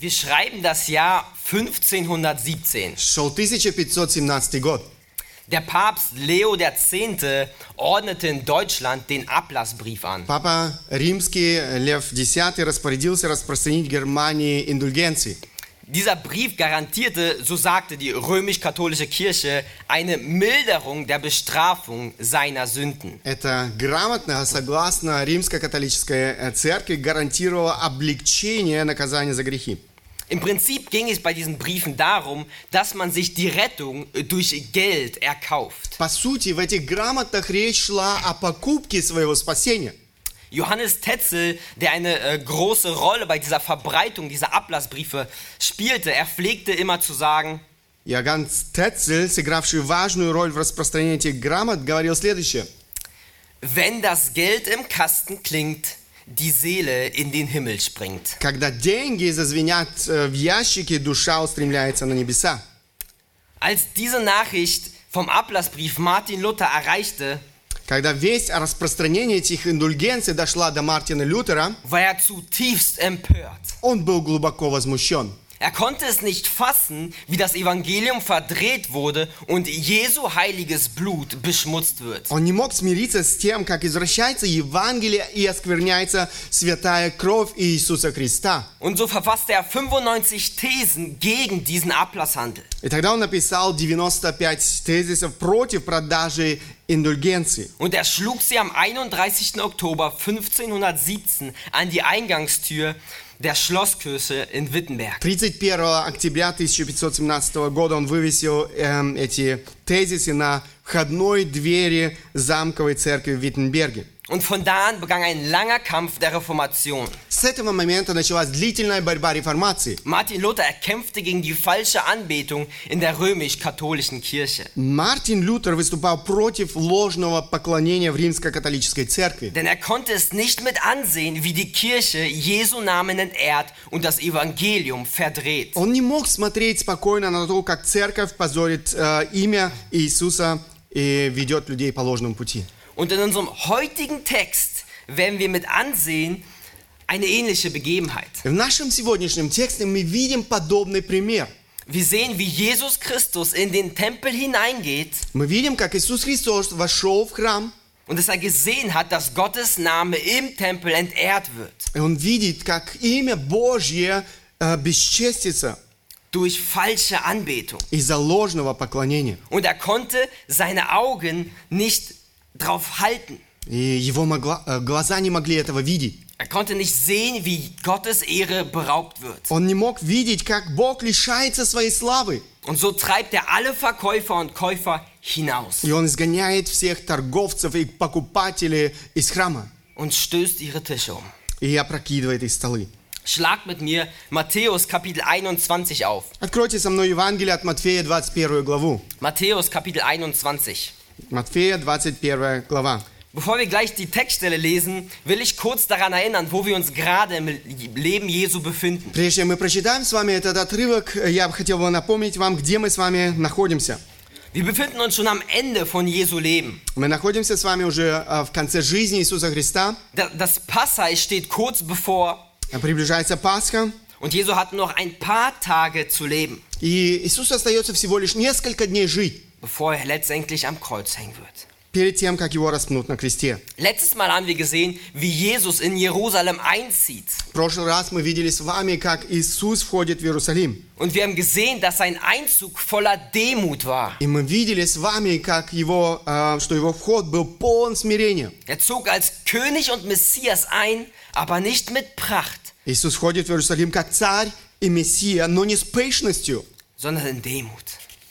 Wir schreiben das Jahr 1517. Шел 1517 год. Der Papst Leo X. ordnete in Deutschland den Ablassbrief an. Папа римский Лев X распорядился распространить в Германии индульгенции. Dieser Brief garantierte, so sagte die römisch-katholische Kirche, eine Milderung der Bestrafung seiner Sünden. Это грамотно, согласно римско-католической э, церкви, гарантировало облегчение наказания за грехи. Im Prinzip ging es bei diesen Briefen darum, dass man sich die Rettung durch Geld erkauft. По сути, в этих грамотах речь шла о покупке своего спасения. Johannes Tetzel, der eine äh, große Rolle bei dieser Verbreitung dieser Ablassbriefe spielte, er pflegte immer zu sagen, Иоганн Тецель, сыгравший важную роль в распространении этих грамот, говорил следующее. wenn das Geld im Kasten klingt, die Seele in den Himmel springt. Когда деньги зазвенят э, в ящике, душа устремляется на небеса. Als diese Nachricht vom Ablassbrief Martin Luther erreichte, Когда весть о распространении этих индульгенций дошла до Мартина Лютера, war er zutiefst empört. он был глубоко возмущен. Er konnte es nicht fassen, wie das Evangelium verdreht wurde und Jesu heiliges Blut beschmutzt wird. Он не мог смириться с тем, как извращается Евангелие и оскверняется святая кровь Иисуса Христа. Und so verfasste er 95 Thesen gegen diesen Ablasshandel. И тогда он написал 95 тезисов против продажи индульгенций. Und er schlug sie am 31. Oktober 1517 an die Eingangstür der Schlosskirche in Wittenberg. 31 октября 1517 года он вывесил эм, эти тезисы на входной двери замковой церкви в Виттенберге. Und von da an begann ein langer Kampf der Reformation. С этого момента началась длительная борьба реформации. Martin Luther erkämpfte gegen die falsche Anbetung in der römisch-katholischen Kirche. Мартин Лютер выступал против ложного поклонения в римско-католической церкви. Denn er konnte es nicht mit ansehen, wie die Kirche Jesu Namen entehrt und das Evangelium verdreht. Он не мог смотреть спокойно на то, как церковь позорит э, имя Иисуса и ведет людей по ложному пути. Und in unserem heutigen Text werden wir mit ansehen eine ähnliche Begebenheit. В нашем сегодняшнем тексте мы видим подобный пример. Wir sehen, wie Jesus Christus in den Tempel hineingeht Мы видим, как Иисус Христос вошел в храм, und dass er gesehen hat, dass Gottes Name im Tempel entehrt wird. и он видит, как имя Божье э, бесчестится Durch falsche Anbetung. из-за ложного поклонения. Und er konnte seine Augen nicht drauf halten. И его могла- э, глаза не могли этого видеть. Er konnte nicht sehen, wie Gottes Ehre beraubt wird. Он не мог видеть, как Бог лишается своей славы. Und so treibt er alle Verkäufer und Käufer hinaus И он изгоняет всех торговцев и покупателей из храма und stößt ihre Tische um. и опрокидывает их столы. Schlag mit mir Matthäus Kapitel 21 auf. Откройте со мной Евангелие от Матфея, 21 главу. Matthäus Kapitel 21. Матфея, 21 глава. Bevor wir gleich die Textstelle lesen, will ich kurz daran erinnern, wo wir uns gerade im Leben Jesu befinden. Прежде мы прочитаем с вами этот отрывок, я бы хотел бы напомнить вам, где мы с вами находимся. Wir befinden uns schon am Ende von Jesu Leben. Мы находимся с вами уже э, в конце жизни Иисуса Христа. Da- Das Passa steht kurz bevor Приближается Пасха. und Jesu hat noch ein paar Tage zu leben, И Иисус остается всего лишь несколько дней жить bevor er letztendlich am Kreuz hängen wird. перед тем, как его распнут на кресте. Letztes Mal haben wir gesehen, wie Jesus in Jerusalem einzieht. В прошлый раз мы видели с вами, как Иисус входит в Иерусалим. Und wir haben gesehen, dass sein Einzug voller Demut war. И мы видели с вами, как его, э, что его вход был полон смирения. Er zog als König und Messias ein, aber nicht mit Pracht, Иисус входит в Иерусалим как царь и Мессия, но не с пышностью, sondern in Demut.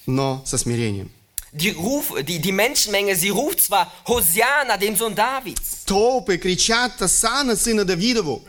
но со смирением. Die, Ruf, die, die Menschenmenge, sie ruft zwar Hosiana, dem Sohn Davids, Толпы кричат «Тасана, сына Давидову!»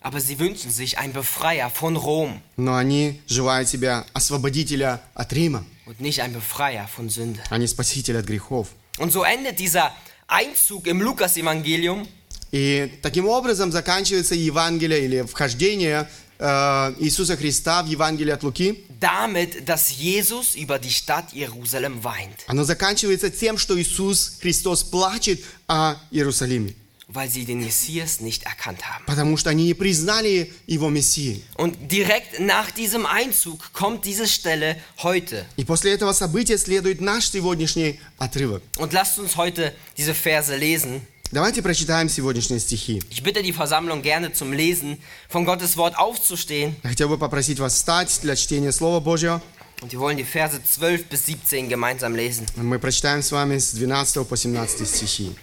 aber sie wünschen sich einen Befreier von Rom Но они желают себя освободителя от Рима, und nicht einen Befreier von Sünde. а не спасителя от грехов. Und so endet dieser Einzug im Lukas-Evangelium И таким образом заканчивается Евангелие или вхождение э, Иисуса Христа в Евангелие от Луки. damit, dass Jesus über die Stadt Jerusalem weint. Оно заканчивается тем, что Иисус Христос плачет о Иерусалиме. weil sie den Messias nicht erkannt haben. потому что они не признали его Мессией. Und direkt nach diesem Einzug kommt diese Stelle heute. И после этого события следует наш сегодняшний отрывок. Und lasst uns heute diese Verse lesen. Давайте прочитаем сегодняшние стихи. Ich bitte die Versammlung gerne zum Lesen von Gottes Wort aufzustehen. Я хотел бы попросить вас встать для чтения Слова Божьего. Und wir wollen die Verse 12 bis 17 gemeinsam lesen. Мы прочитаем с вами с 12 по 17 стихи.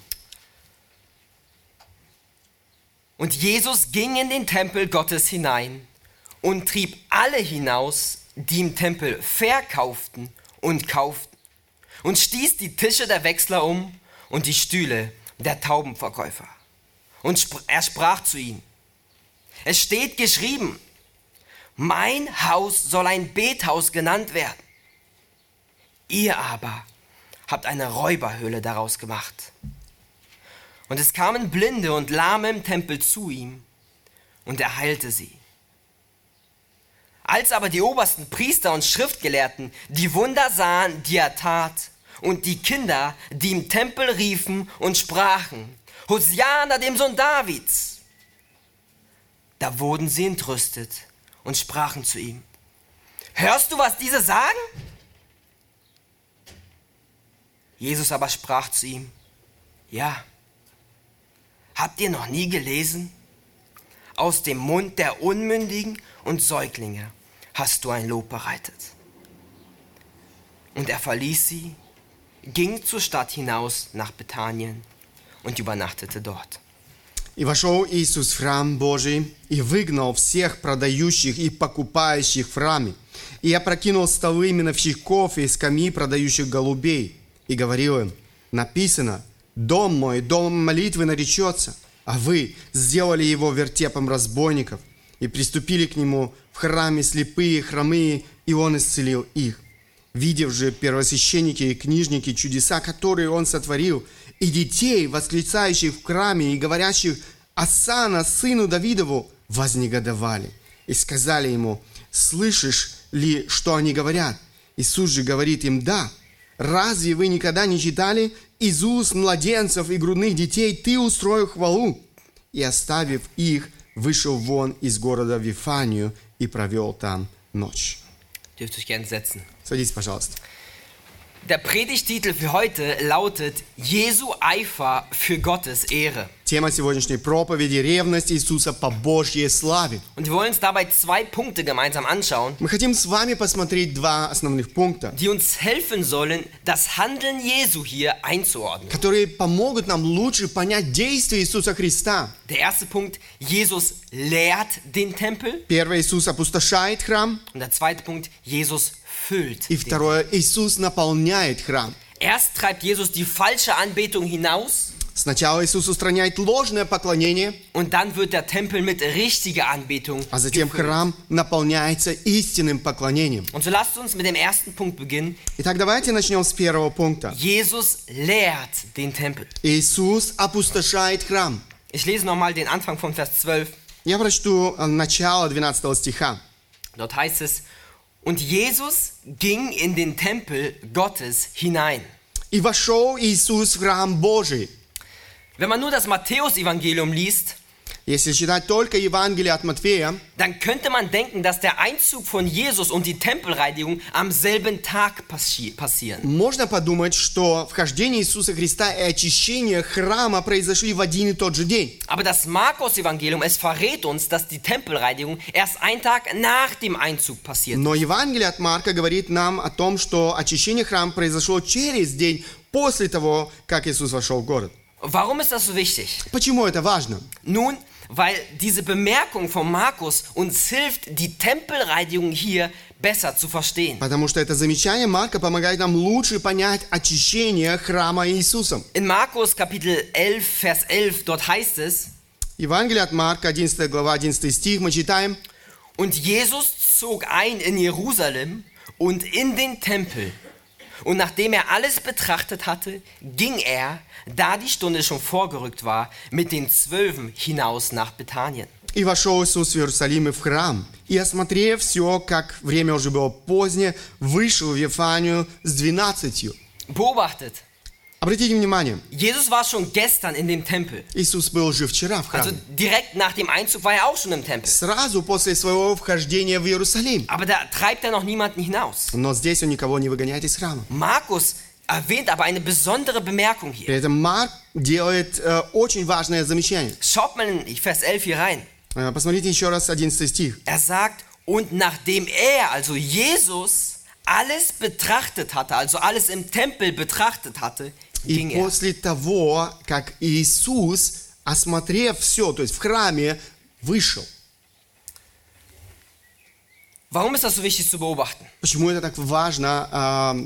Und Jesus ging in den Tempel Gottes hinein und trieb alle hinaus, die im Tempel verkauften und kauften, und stieß die Tische der Wechsler um und die Stühle der Taubenverkäufer. Und er sprach zu ihnen, es steht geschrieben, mein Haus soll ein Bethaus genannt werden. Ihr aber habt eine Räuberhöhle daraus gemacht. Und es kamen Blinde und Lahme im Tempel zu ihm, und er heilte sie. Als aber die obersten Priester und Schriftgelehrten die Wunder sahen, die er tat, und die Kinder, die im Tempel riefen und sprachen, Hosiana dem Sohn Davids, da wurden sie entrüstet und sprachen zu ihm, Hörst du, was diese sagen? Jesus aber sprach zu ihm, Ja, habt ihr noch nie gelesen? Aus dem Mund der Unmündigen und Säuglinge hast du ein Lob bereitet. Und er verließ sie, ging zur Stadt hinaus nach Bethanien und übernachtete dort. И вошел Иисус в храм Божий и выгнал всех продающих и покупающих в храме, и опрокинул столы миновщиков и скамьи продающих голубей, и говорил им, написано, «Дом мой, дом молитвы наречется, а вы сделали его вертепом разбойников, и приступили к нему в храме слепые, хромые, и он исцелил их. Видев же первосвященники и книжники чудеса, которые он сотворил, и детей, восклицающих в храме и говорящих «Асана, сыну Давидову», вознегодовали и сказали ему «Слышишь ли, что они говорят?» Иисус же говорит им «Да». Разве вы никогда не читали из уст младенцев и грудных детей «Ты устроил хвалу»? И оставив их, вышел вон из города Вифанию и провел там ночь. Dürft euch gerne setzen. Садитесь, пожалуйста. Der Predigtitel für heute lautet Jesu Eifer für Gottes Ehre. Тема сегодняшней проповеди – ревность Иисуса по Божьей славе. Und wir wollen uns dabei zwei Punkte gemeinsam anschauen, Мы хотим с вами посмотреть два основных пункта, die uns helfen sollen, das Handeln Jesu hier einzuordnen. которые помогут нам лучше понять действия Иисуса Христа. Der erste Punkt, Jesus lehrt den Tempel. Первое, Иисус опустошает храм. Und der zweite Punkt, Jesus füllt. И второе, Иисус наполняет храм. Erst treibt Jesus die falsche Anbetung hinaus Сначала Иисус устраняет ложное поклонение, und dann wird der Tempel mit richtiger Anbetung а затем gefüllt. храм наполняется истинным поклонением. Und so lasst uns mit dem ersten Punkt beginnen. Итак, давайте начнем с первого пункта. Jesus lehrt den Tempel. Иисус опустошает храм. Ich lese nochmal den Anfang von Vers 12. Я прочту э, начало 12 стиха. Dort heißt es, und Jesus ging in den Tempel Gottes hinein. «И вошел Иисус в храм Божий». Wenn man nur das Matthäusevangelium liest, Если читать только Евангелие от Матфея, dann könnte man denken, dass der Einzug von Jesus und die Tempelreinigung am selben Tag passi passieren. можно подумать, что вхождение Иисуса Христа и очищение храма произошли в один и тот же день. Aber das Markus-Evangelium, es verrät uns, dass die Tempelreinigung erst einen Tag nach dem Einzug passiert. Но Евангелие от Марка говорит нам о том, что очищение храма произошло через день после того, как Иисус вошел в город. Warum ist das so wichtig? Почему это важно? Nun, weil diese Bemerkung von Markus uns hilft, die Tempelreinigung hier besser zu verstehen. Потому что это замечание Марка помогает нам лучше понять очищение храма Иисусом. In Markus Kapitel 11, Vers 11, dort heißt es, Евангелие от Марка, 11 глава, 11 стих, мы читаем. Und Jesus zog ein in Jerusalem und in den Tempel. Und nachdem er alles betrachtet hatte, ging er, da die Stunde schon vorgerückt war, mit den Zwölfen hinaus nach Bethanien. И вошел Иисус в Иерусалим и в храм. И, осмотрев все, как время уже было позднее, вышел в Ефанию с двенадцатью. Beobachtet, Обратите внимание, Jesus war schon gestern in dem Tempel. Иисус был уже вчера в Also храме. direkt nach dem Einzug war er auch schon im Tempel. Сразу после своего вхождения в Иерусалим. Aber da treibt er noch niemanden hinaus. Но здесь он никого не выгоняет из храма. Markus erwähnt aber eine besondere Bemerkung При hier. этом Марк делает э, очень важное замечание. Schaut mal in Vers 11 hier rein. Э, посмотрите еще раз 11 стих. Er sagt, und nachdem er, also Jesus, alles betrachtet hatte, also alles im Tempel betrachtet hatte, И после того, как Иисус, осмотрев все, то есть в храме, вышел. Warum ist das so wichtig zu beobachten? Почему это так важно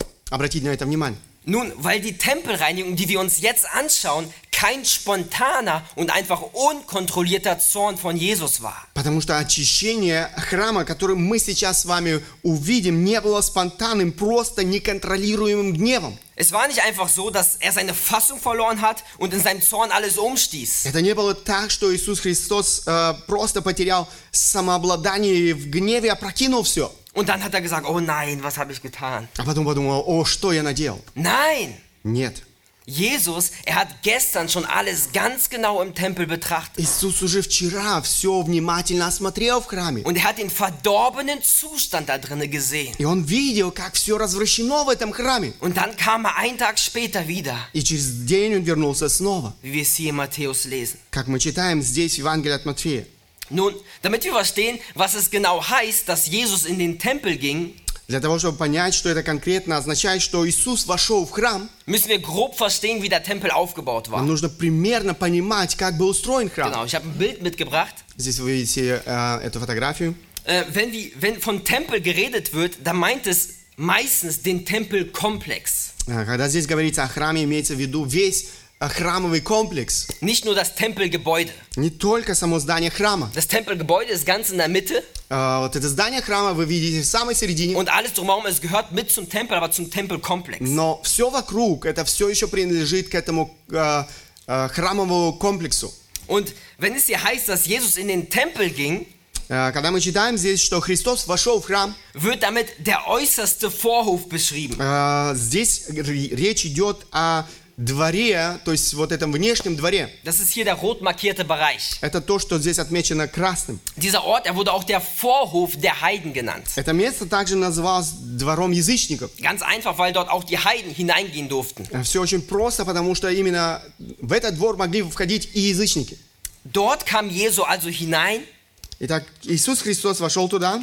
э, обратить на это внимание? Nun, weil die Tempelreinigung, die wir uns jetzt anschauen, kein spontaner und einfach unkontrollierter Zorn von Jesus war. Потому что очищение храма, которое мы сейчас с вами увидим, не было спонтанным, просто неконтролируемым гневом. Es war nicht einfach so, dass er seine Fassung verloren hat und in seinem Zorn alles umstieß. Это не было так, что Иисус Христос э, просто потерял самообладание и в гневе опрокинул все. Und dann hat er gesagt, oh nein, was habe ich getan? А потом подумал, о, что я наделал? Nein, Нет. Jesus, er hat gestern schon alles ganz genau im Tempel betrachtet. Иисус уже вчера все внимательно осмотрел в храме. Und er hat den verdorbenen Zustand da drinnen gesehen. И он видел, как все развращено в этом храме. Und dann kam er einen Tag später wieder, И через день он вернулся снова. wie wir es hier in Matthäus lesen. Как мы читаем здесь в Евангелии от Матфея. Nun, damit wir verstehen, was es genau heißt, dass Jesus in den Tempel ging, Для того, чтобы понять, что это конкретно означает, что Иисус вошел в храм, müssen wir grob verstehen, wie der Tempel aufgebaut war. нам нужно примерно понимать, как был устроен храм. Genau, ich habe ein Bild mitgebracht. Здесь вы видите э, эту фотографию. Äh, wenn, die, wenn von Tempel geredet wird, dann meint es meistens den Tempelkomplex. Э, Когда здесь говорится о храме, имеется в виду весь э, храмовый комплекс. Nicht nur das Tempelgebäude. Не только само здание храма. Das Tempelgebäude ist ganz in der Mitte Э, Вот это здание храма вы видите в самой середине. und alles drumherum, es gehört mit zum Tempel, aber zum Tempelkomplex. Но все вокруг, это все еще принадлежит к этому э, э, храмовому комплексу. Und wenn es hier heißt, dass Jesus in den Tempel ging, Э, Когда мы читаем здесь, что Христос вошел в храм, wird damit der äußerste Vorhof beschrieben. э, здесь речь идет о дворе, то есть вот этом внешнем дворе. Das ist hier der rot markierte Bereich. Это то, что здесь отмечено красным. Dieser Ort, er wurde auch der Vorhof der Heiden genannt. Это место также называлось двором язычников. Ganz einfach, weil dort auch die Heiden hineingehen durften. Все очень просто, потому что именно в этот двор могли входить и язычники. Dort kam Jesu also hinein Итак, Иисус Христос вошел туда,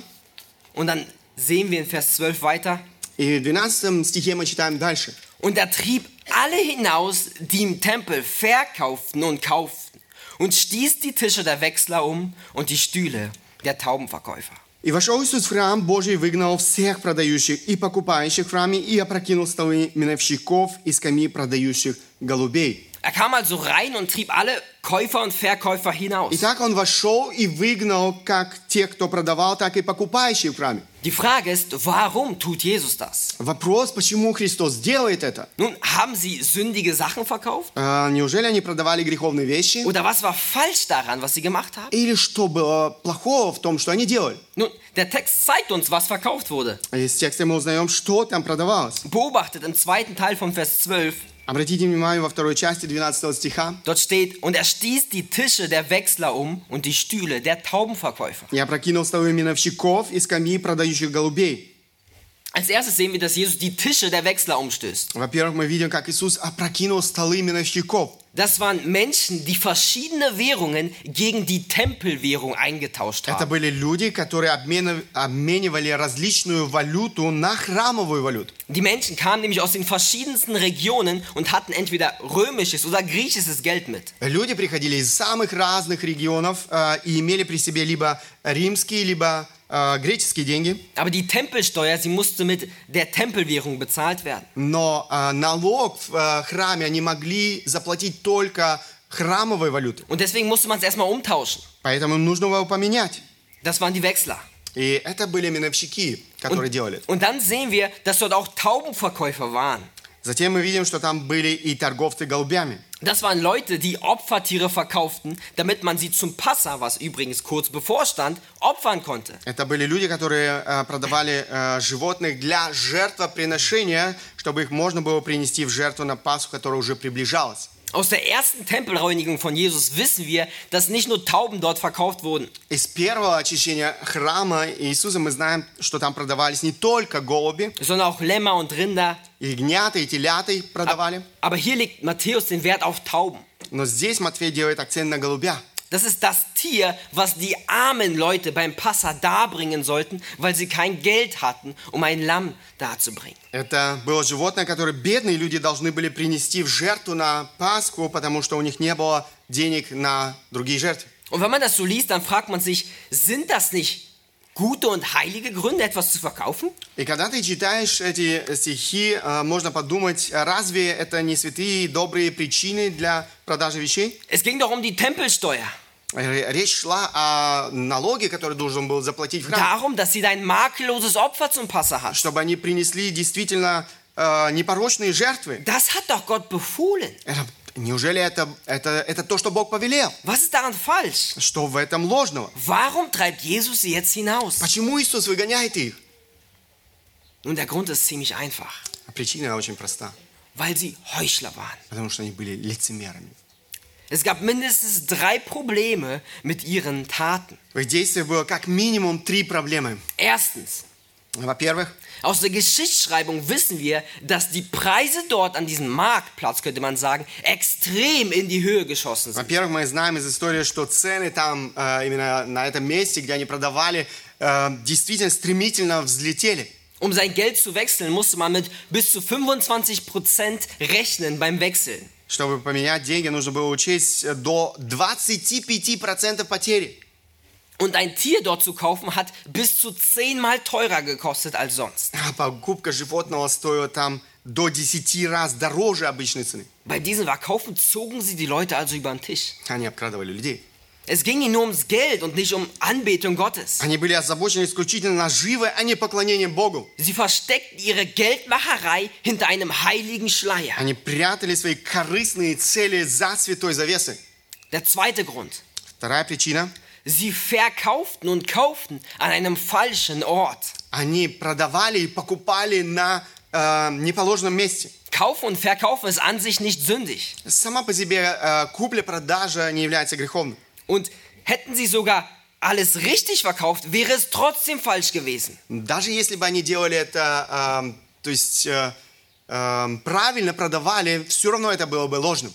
und dann sehen wir in Vers 12 weiter. и в 12 стихе мы читаем дальше. Und er trieb alle hinaus, die im Tempel verkauften und kauften, und stieß die Tische der Wechsler um und die Stühle der Taubenverkäufer. И вошел Иисус в храм Божий, выгнал всех продающих и покупающих в храме и опрокинул столы миновщиков и скамьи продающих голубей. Er kam also rein und trieb alle Käufer und Verkäufer hinaus. Итак, он вошел и выгнал как тех, кто продавал, так и покупающих в храме. Die Frage ist, warum tut Jesus das? Вопрос, почему Христос делает это? Nun, haben sie sündige Sachen verkauft? А, неужели они продавали греховные вещи? Oder was war falsch daran, was sie gemacht haben? Или что было плохого в том, что они делали? Nun, der Text zeigt uns, was verkauft wurde. Из текста мы узнаем, что там продавалось. Beobachtet im zweiten Teil von Vers 12, Обратите внимание во второй части 12 стиха. dort steht, und er stieß die Tische der Wechsler um und die Stühle der Taubenverkäufer. «Я прокинул столы миновщиков и скамьи продающих голубей». Als erstes sehen wir, dass Jesus die Tische der Wechsler umstößt. Во-первых, мы видим, как Иисус опрокинул столы миновщиков. Das waren Menschen, die verschiedene Währungen gegen die Tempelwährung eingetauscht Это haben. были люди, которые обменив- обменивали различную валюту на храмовую валюту. Die Menschen kamen nämlich aus den verschiedensten Regionen und hatten entweder römisches oder griechisches Geld mit. Люди приходили из самых разных регионов э, и имели при себе либо римские, либо э, греческие деньги. Aber die Tempelsteuer, sie musste mit der Tempelwährung bezahlt werden. Но э, налог в э, храме они могли заплатить только храмовой валютой. Und deswegen musste man es erstmal umtauschen. Поэтому им нужно было поменять. Das waren die Wechsler. И это были миновщики, которые Und, делали это. und dann sehen wir, dass dort auch Taubenverkäufer waren. Затем мы видим, что там были и торговцы голубями. Das waren Leute, die Opfertiere verkauften, damit man sie zum Passa, was übrigens kurz bevorstand, opfern konnte. Это были люди, которые э, продавали э, животных для жертвоприношения, чтобы их можно было принести в жертву на Пасху, которая уже приближалась. Aus der ersten Tempelreinigung von Jesus wissen wir, dass nicht nur Tauben dort verkauft wurden. Из первого очищения храма Иисуса мы знаем, что там продавались не только голуби, sondern auch Lämmer und Rinder. и ягнята, и телята их продавали. Aber hier legt Matthäus den Wert auf Tauben. Но здесь Матфей делает акцент на голубя. Das ist das Tier, was die armen Leute beim Passa darbringen sollten, weil sie kein Geld hatten, um ein Lamm darzubringen. Это было животное, которое бедные люди должны были принести в жертву на Пасху, потому что у них не было денег на другие жертвы. Und wenn man das so liest, dann fragt man sich, sind das nicht gute und heilige Gründe, etwas zu verkaufen? И когда ты читаешь эти стихи, э, можно подумать, разве это не святые и добрые причины для продажи вещей? Es ging doch um die Tempelsteuer. Речь шла о налоге, который должен был заплатить храм, Darum, dass sie dein makelloses Opfer zum Passa hast. чтобы они принесли действительно э, непорочные жертвы. Das hat doch Gott befohlen. Это- неужели это, это, это то, что Бог повелел? Was ist daran falsch? Что в этом ложного? Warum treibt Jesus sie jetzt hinaus? Почему Иисус выгоняет их? Nun, der Grund ist ziemlich einfach. Причина очень проста. Weil sie Heuchler waren. Потому что они были лицемерами. Es gab mindestens drei Probleme mit ihren Taten. В их действиях было как минимум три проблемы. Erstens, Во-первых, aus der Geschichtsschreibung wissen wir, dass die Preise dort an diesem Marktplatz, könnte man sagen, extrem in die Höhe geschossen sind. во-первых, мы знаем из истории, что цены там, э, именно на этом месте, где они продавали, э, действительно стремительно взлетели. Um sein Geld zu wechseln, musste man mit bis zu 25% rechnen beim Wechseln. Чтобы поменять деньги, нужно было учесть э, до 25% потери. Und ein Tier dort zu kaufen, hat bis zu zehnmal teurer gekostet als sonst. А покупка животного стоила там до 10 раз dороже обычной цены. Bei diesen Verkaufen zogen sie die Leute also über den Tisch. Они обкрадывали людей. Es ging ihnen nur ums Geld und nicht um Anbetung Gottes. Они были озабочены исключительно наживой, а не поклонением Богу. Sie versteckten ihre Geldmacherei hinter einem heiligen Schleier. Они прятали свои корыстные цели за святой завесой. Der zweite Grund. Вторая причина. Sie verkauften und kauften an einem falschen Ort. Они продавали и покупали на э, неположенном месте. Kaufen und Verkaufen ist an sich nicht sündig. Сама по себе э, купля-продажа не является греховной. Und hätten sie sogar alles richtig verkauft, wäre es trotzdem falsch gewesen. Даже если бы они делали это, э, то есть э, э, правильно продавали, все равно это было бы ложным.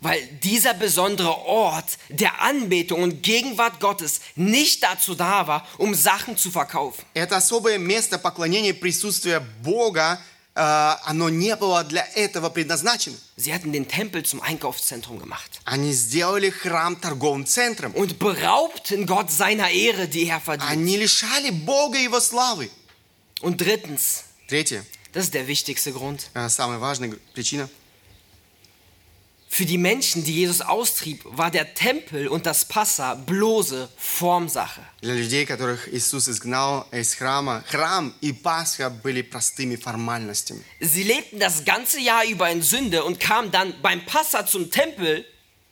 Weil dieser besondere Ort der Anbetung und Gegenwart Gottes nicht dazu da war, um Sachen zu verkaufen. Это особое место поклонения присутствия Бога, э, оно не было для этого предназначено. Sie hatten den Tempel zum Einkaufszentrum gemacht Они сделали храм торговым центром. und beraubten Gott seiner Ehre, die er verdient. Они лишали Бога его славы. Und drittens, Третье, das ist der wichtigste Grund, э, самая важная г- причина. für die Menschen, die Jesus austrieb, war der Tempel und das Passa bloße Formsache. Для людей, которых Иисус изгнал из храма, храм и Пасха были простыми формальностями. Sie lebten das ganze Jahr über in Sünde und kamen dann beim Passa zum Tempel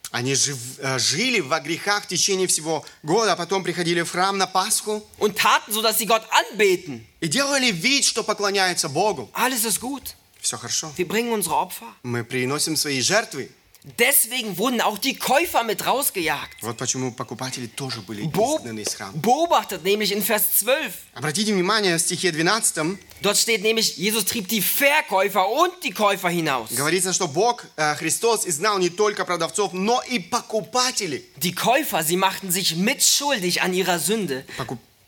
Они жив- э, жили во грехах в течение всего года, а потом приходили в храм на Пасху und taten so, dass sie Gott anbeten. и делали вид, что поклоняются Богу. Alles ist gut. Все хорошо. Wir bringen unsere Opfer. Мы приносим свои жертвы. Deswegen wurden auch die Käufer mit rausgejagt. Вот почему покупатели тоже были Bo изгнаны из храма. beobachtet nämlich in Vers 12. Обратите внимание, в стихе 12 Dort steht nämlich, Jesus trieb die Verkäufer und die Käufer hinaus. говорится, что Бог, э, Христос, изгнал не только продавцов, но и покупателей. Die Käufer, sie machten sich mitschuldig an ihrer Sünde,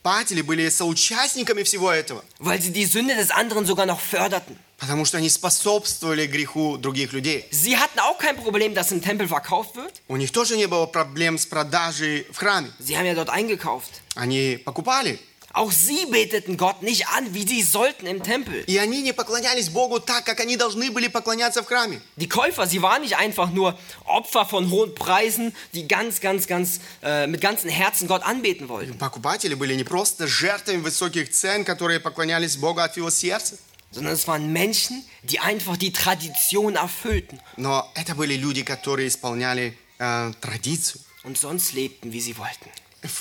Покупатели были соучастниками всего этого, weil sie die Sünde des anderen sogar noch förderten. потому что они способствовали греху других людей. Sie hatten auch kein Problem, dass im Tempel verkauft wird. У них тоже не было проблем с продажей в храме. Sie haben ja dort eingekauft. Они покупали. Auch sie beteten Gott nicht an, wie sie sollten im Tempel. И они не поклонялись Богу так, как они должны были поклоняться в храме. Die Käufer, sie waren nicht einfach nur Opfer von hohen Preisen, die ganz, ganz, ganz äh, mit ganzem Herzen Gott anbeten wollten. Покупатели были не просто жертвами высоких цен, которые поклонялись Богу от всего сердца. sondern es waren Menschen, die einfach die Tradition erfüllten Но это были люди, которые исполняли э, традицию. und sonst lebten, wie sie wollten.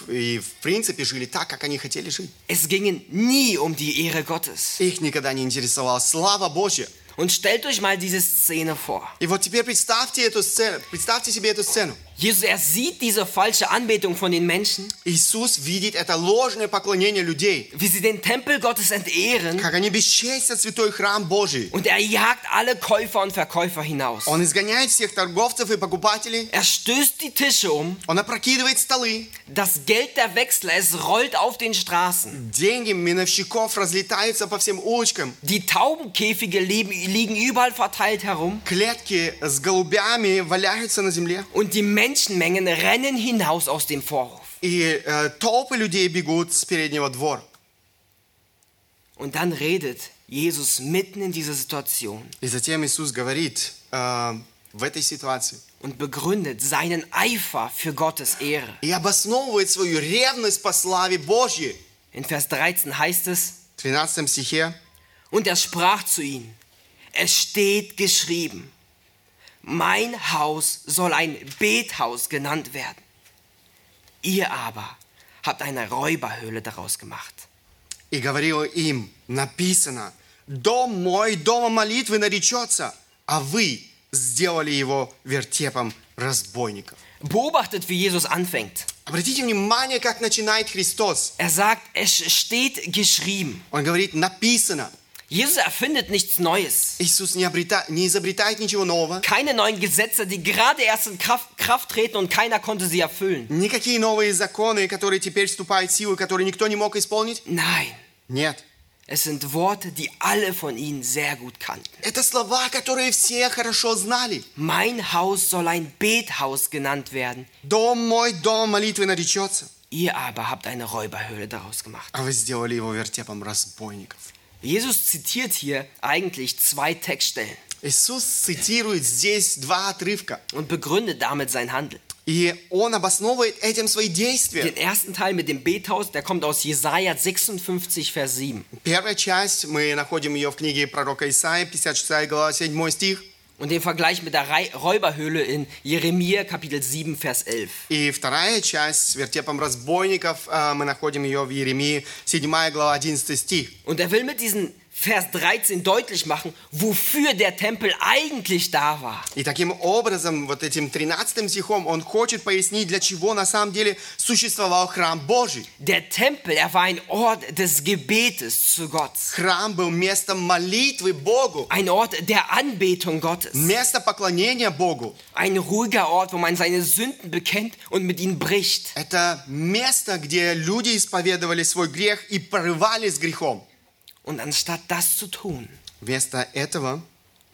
И, в принципе, жили так, как они хотели жить. Es ging nie um die Ehre Gottes. Их никогда не интересовала слава Божья. Und stellt euch mal diese Szene vor. И вот теперь представьте эту сцену, представьте себе эту сцену. Jesus, er sieht diese falsche Anbetung von den Menschen, Иисус видит это ложное поклонение людей, wie sie den Tempel Gottes entehren как они бесчестят святой храм Божий. und er jagt alle Käufer und Verkäufer hinaus. Он изгоняет всех торговцев и покупателей, Er stößt die Tische um, он опрокидывает столы, das Geld der Wechsler, es rollt auf den Straßen. деньги миновщиков разлетаются по всем улочкам, Die Taubenkäfige liegen, liegen überall verteilt herum клетки с голубями валяются на земле, und die Menschenmengen rennen hinaus aus dem Vorhof. и э, толпы людей бегут с переднего двора. Und dann redet Jesus mitten in dieser Situation И затем Иисус говорит э, в этой ситуации und begründet seinen Eifer für Gottes Ehre. и обосновывает свою ревность по славе Божьей. In Vers 13 heißt es, В 13 стихе und er sprach zu ihnen, es steht geschrieben, mein Haus soll ein Bethaus genannt werden. Ihr aber habt eine Räuberhöhle daraus gemacht. и говорил им, написано, «Дом мой, домом молитвы наречется, а вы сделали его вертепом разбойников». Beobachtet, wie Jesus anfängt. Обратите внимание, как начинает Христос. Er sagt, es steht geschrieben. Он говорит, написано. Jesus erfindet nichts Neues. Иисус не, обрета- не изобретает ничего нового. Keine neuen Gesetze, die gerade erst in Kraft, Kraft treten und keiner konnte sie erfüllen. Никакие новые законы, которые теперь вступают в силу, которые никто не мог исполнить. Nein, Нет. es sind Worte, die alle von ihnen sehr gut kannten. Это слова, которые все хорошо знали. Mein Haus soll ein Bethaus genannt werden. Дом мой, дом молитвы наречется. Ihr aber habt eine Räuberhöhle daraus gemacht. А вы сделали его вертепом разбойников. Jesus zitiert hier eigentlich zwei Textstellen Иисус цитирует здесь два отрывка. und begründet damit sein Handeln. И он обосновывает этим свои действия. Den ersten Teil mit dem Bethaus, der kommt aus Jesaja 56, Vers 7. Первая часть, мы находим ее в книге пророка Исаия, 56 глава, 7 стих. Und den Vergleich mit der Rei- Räuberhöhle in Jeremia Kapitel 7, Vers 11. И вторая часть с вертепом разбойников, э, мы находим ее в Иеремии, 7 глава, 11 стих. Und er will mit diesem Vers 13 deutlich machen, wofür der Tempel eigentlich da war. И таким образом, вот этим 13 стихом, он хочет пояснить, для чего на самом деле существовал храм Божий. Der Tempel, er war ein Ort des Gebetes zu Gott. Храм был местом молитвы Богу, Ein Ort der Anbetung Gottes. место поклонения Богу. Ein ruhiger Ort, wo man seine Sünden bekennt und mit ihnen bricht. Это место, где люди исповедовали свой грех и порывали с грехом. Und anstatt das zu tun, Вместо этого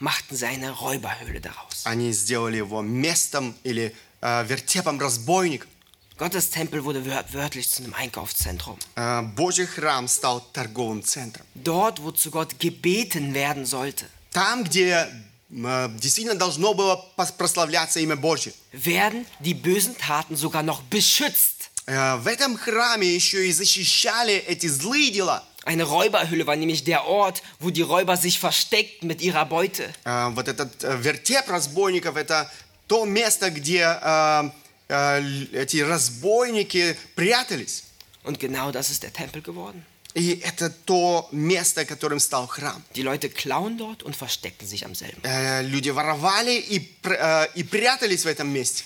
machten sie eine Räuberhöhle daraus. они сделали его местом или э, вертепом разбойников. Gottes Tempel wurde wör wörtlich zu einem Einkaufszentrum. Э, Божий храм стал торговым центром. Dort, wo zu Gott gebeten werden sollte, Там, где э, действительно должно было пос- прославляться имя Божье. werden die bösen Taten sogar noch beschützt. Э, В этом храме еще и защищали эти злые дела. Eine Räuberhöhle war nämlich der Ort, wo die Räuber sich versteckten mit ihrer Beute. Э, Вот этот э, вертеп разбойников – это то место, где э, э, л- эти разбойники прятались. Und genau das ist der Tempel geworden. И это то место, которым стал храм. Die Leute klauen dort und verstecken sich am selben. Э, Люди воровали и, пр- э, и прятались в этом месте.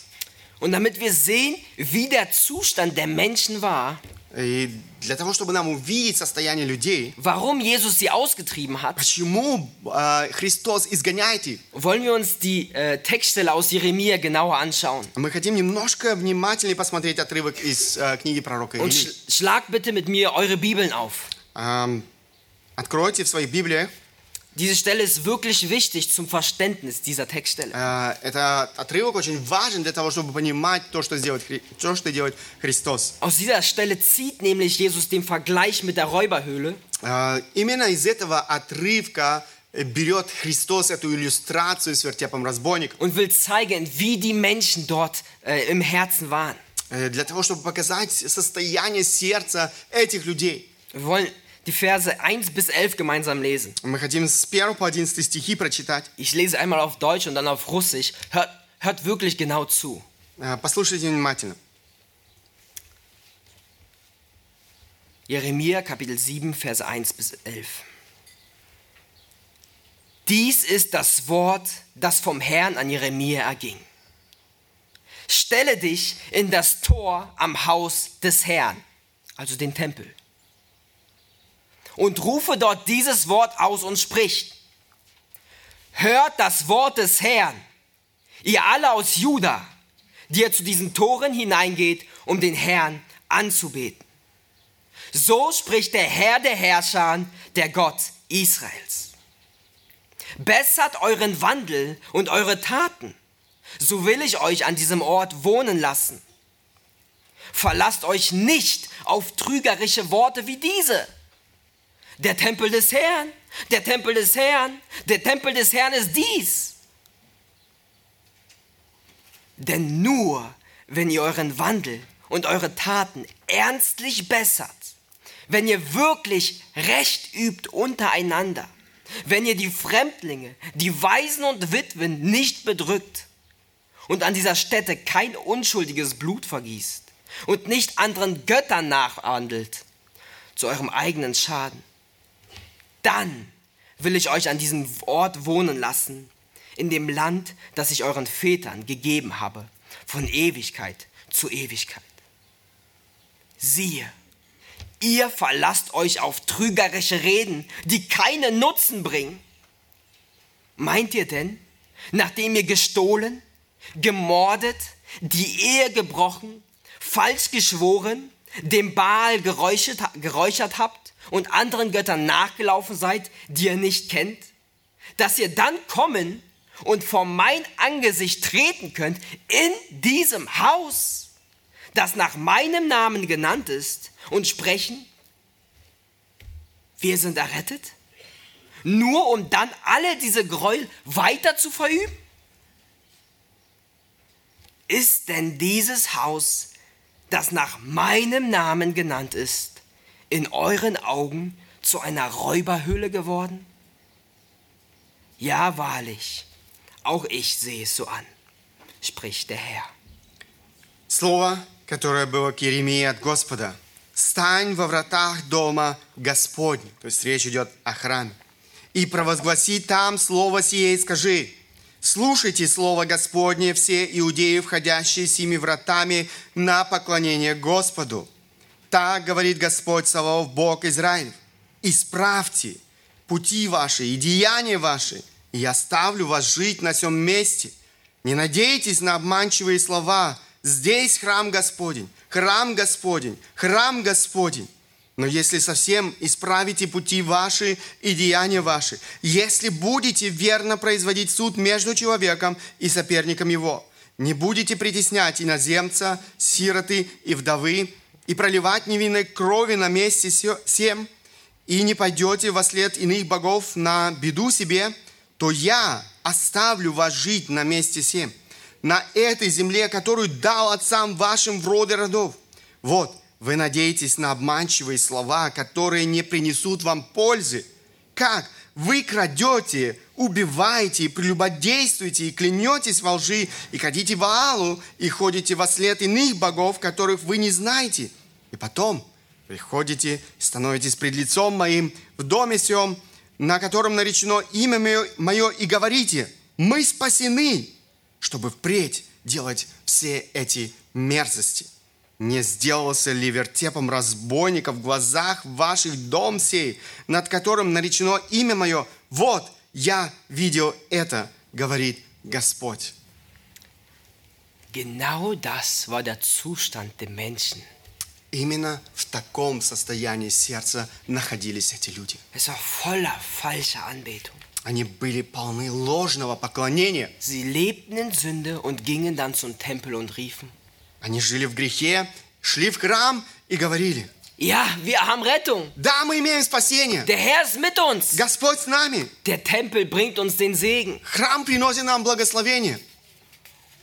Und damit wir sehen, wie der Zustand der Menschen war, И для того, чтобы нам увидеть состояние людей, warum Jesus sie ausgetrieben hat, почему э, Христос изгоняет их, wollen wir uns die äh, Textstelle aus Jeremia genauer anschauen. мы хотим немножко внимательнее посмотреть отрывок из э, книги пророка Und Илии. sch bitte mit mir eure Bibeln auf. Эм, Откройте в своих Библиях. Diese Stelle ist wirklich wichtig zum Verständnis dieser Textstelle. Э, Это отрывок очень важен для того, чтобы понимать то, что, сделает, Хри- то, что делает Христос. Aus dieser Stelle zieht nämlich Jesus den Vergleich mit der Räuberhöhle Э, Именно из этого отрывка э, берет Христос эту иллюстрацию с вертепом разбойников. und will zeigen, wie die Menschen dort äh, im Herzen waren. Э, Для того, чтобы показать состояние сердца этих людей. Wir wollen die Verse 1 bis 11 gemeinsam lesen. Мы хотим с 1 по 11 стихи прочитать. Ich lese einmal auf Deutsch und dann auf Russisch. Hört, hört wirklich genau zu. Э, Послушайте внимательно. Jeremia Kapitel 7, Verse 1 bis 11. Dies ist das Wort, das vom Herrn an Jeremia erging. Stelle dich in das Tor am Haus des Herrn, also den Tempel, und rufe dort dieses Wort aus und sprich. Hört das Wort des Herrn, ihr alle aus Juda, die ihr zu diesen Toren hineingeht, um den Herrn anzubeten. So spricht der Herr der Herrscher, der Gott Israels. Bessert euren Wandel und eure Taten, so will ich euch an diesem Ort wohnen lassen. Verlasst euch nicht auf trügerische Worte wie diese. Der Tempel des Herrn, der Tempel des Herrn, der Tempel des Herrn ist dies. Denn nur wenn ihr euren Wandel und eure Taten ernstlich bessert, wenn ihr wirklich Recht übt untereinander, wenn ihr die Fremdlinge, die Waisen und Witwen nicht bedrückt und an dieser Stätte kein unschuldiges Blut vergießt und nicht anderen Göttern nachhandelt, zu eurem eigenen Schaden, dann will ich euch an diesem Ort wohnen lassen, in dem Land, das ich euren Vätern gegeben habe, von Ewigkeit zu Ewigkeit. Siehe, ihr verlasst euch auf trügerische Reden, die keinen Nutzen bringen. Meint ihr denn, nachdem ihr gestohlen, gemordet, die Ehe gebrochen, falsch geschworen, dem Baal geräuchert, geräuchert habt und anderen Göttern nachgelaufen seid, die ihr nicht kennt, dass ihr dann kommen und vor mein Angesicht treten könnt in diesem Haus, das nach meinem Namen genannt ist, und sprechen, wir sind errettet, nur um dann alle diese Gräuel weiter zu verüben? Ist denn dieses Haus, das nach meinem Namen genannt ist, in euren Augen zu einer Räuberhöhle geworden? Ja, wahrlich, auch ich sehe es so an, spricht der Herr. Слово, которое было к Иеремии от Господа. «Стань во вратах дома Господня». То есть речь идет о храме. «И провозгласи там слово сие и скажи, слушайте слово Господне все иудеи, входящие сими вратами на поклонение Господу. Так говорит Господь Саваоф, Бог Израилев. Исправьте пути ваши и деяния ваши, и я оставлю вас жить на всем месте. Не надейтесь на обманчивые слова. Здесь храм Господень, храм Господень, храм Господень. Но если совсем исправите пути ваши и деяния ваши, если будете верно производить суд между человеком и соперником его, не будете притеснять иноземца, сироты и вдовы, и проливать невинной крови на месте сё- сем, и не пойдете во след иных богов на беду себе, то я оставлю вас жить на месте сем, на этой земле, которую дал отцам вашим в роды родов. Вот, вы надеетесь на обманчивые слова, которые не принесут вам пользы. Как? Вы крадете, убиваете, прелюбодействуете и клянетесь во лжи, и ходите в Аалу, и ходите во след иных богов, которых вы не знаете. И потом приходите, становитесь пред лицом моим в доме сем, на котором наречено имя мое, мое, и говорите, мы спасены, чтобы впредь делать все эти мерзости. Не сделался ли вертепом разбойника в глазах ваших дом сей, над которым наречено имя мое? Вот, я видел это, говорит Господь. Genau das war der Zustand der Menschen. Именно в таком состоянии сердца находились эти люди. Es war voller falscher Anbetung. Они были полны ложного поклонения. Sie lebten in Sünde und gingen dann zum Tempel und riefen, Они жили в грехе, шли в храм и говорили, ja, wir haben Rettung. да, мы имеем спасение. Der Herr ist mit uns. Господь с нами. Der Tempel bringt uns den Segen. Храм приносит нам благословение.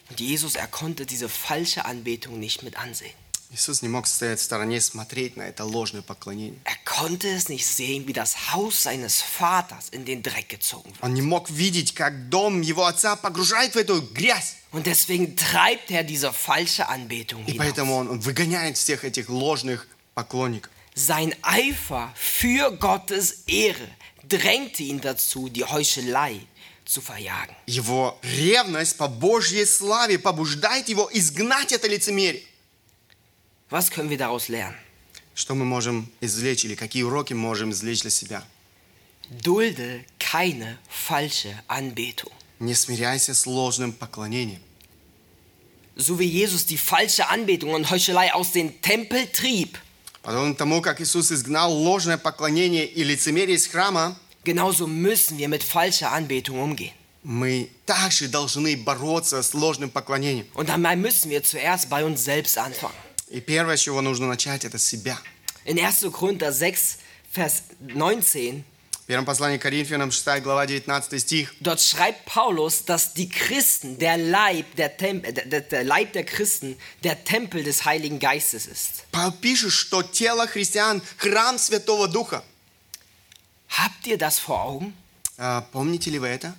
Und Jesus, er konnte diese falsche Anbetung nicht mit ansehen. Иисус не мог стоять в стороне, смотреть на это ложное поклонение. Er konnte es nicht sehen, wie das Haus seines Vaters in den Dreck gezogen wird. Он не мог видеть, как дом его отца погружает в эту грязь. Und deswegen treibt er diese falsche Anbetung И hinaus. поэтому он, он выгоняет всех этих ложных поклонников. Sein Eifer für Gottes Ehre drängte ihn dazu, die Heuchelei zu verjagen. Его ревность по Божьей славе побуждает его изгнать это лицемерие. Was können wir daraus lernen? Что мы можем извлечь или какие уроки можем извлечь для себя? Dulde keine falsche Anbetung. Не смиряйся с ложным поклонением. So wie Jesus die falsche Anbetung und Heuchelei aus dem Tempel trieb, Подобно тому, как Иисус изгнал ложное поклонение и лицемерие из храма, genauso müssen wir mit falscher Anbetung umgehen. мы также должны бороться с ложным поклонением. Und dabei müssen wir zuerst bei uns selbst anfangen. И первое, с чего нужно начать, это себя. In 1. Korinther 6, Vers 19, В первом послании к Коринфянам, 6 глава, 19 стих. dort schreibt Paulus, dass die Christen, der Leib der, Tem der, der, der Leib der Christen, der Tempel des Heiligen Geistes ist. Павел пишет, что тело христиан – храм Святого Духа. Habt ihr das vor Augen? А, помните ли вы это?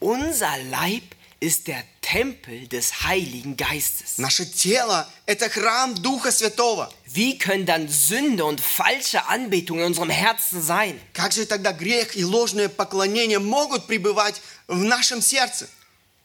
Unser Leib ist der Tempel des Heiligen Geistes. Наше тело – это храм Духа Святого. Wie können dann Sünde und falsche Anbetung in unserem Herzen sein? Как же тогда грех и ложное поклонение могут пребывать в нашем сердце?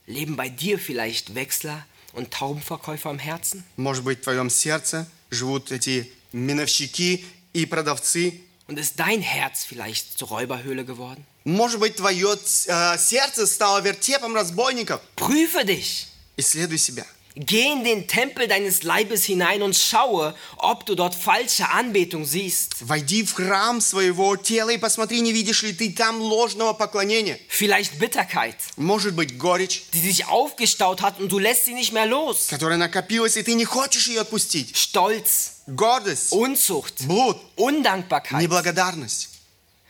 Leben bei dir vielleicht Wechsler und Taubenverkäufer im Herzen? Может быть, в твоем сердце живут эти миновщики и продавцы. Und ist dein Herz vielleicht zur Räuberhöhle geworden? Может быть, твое э, сердце стало вертепом разбойников. Prüfe dich. Исследуй себя. Geh in den Tempel deines Leibes hinein und schaue, ob du dort falsche Anbetung siehst. Войди в храм своего тела и посмотри, не видишь ли ты там ложного поклонения. Vielleicht Bitterkeit, Может быть, горечь, die sich aufgestaut hat und du lässt sie nicht mehr los. которая накопилась, и ты не хочешь ее отпустить. Stolz, Гордость, Unzucht, блуд, Undankbarkeit. неблагодарность.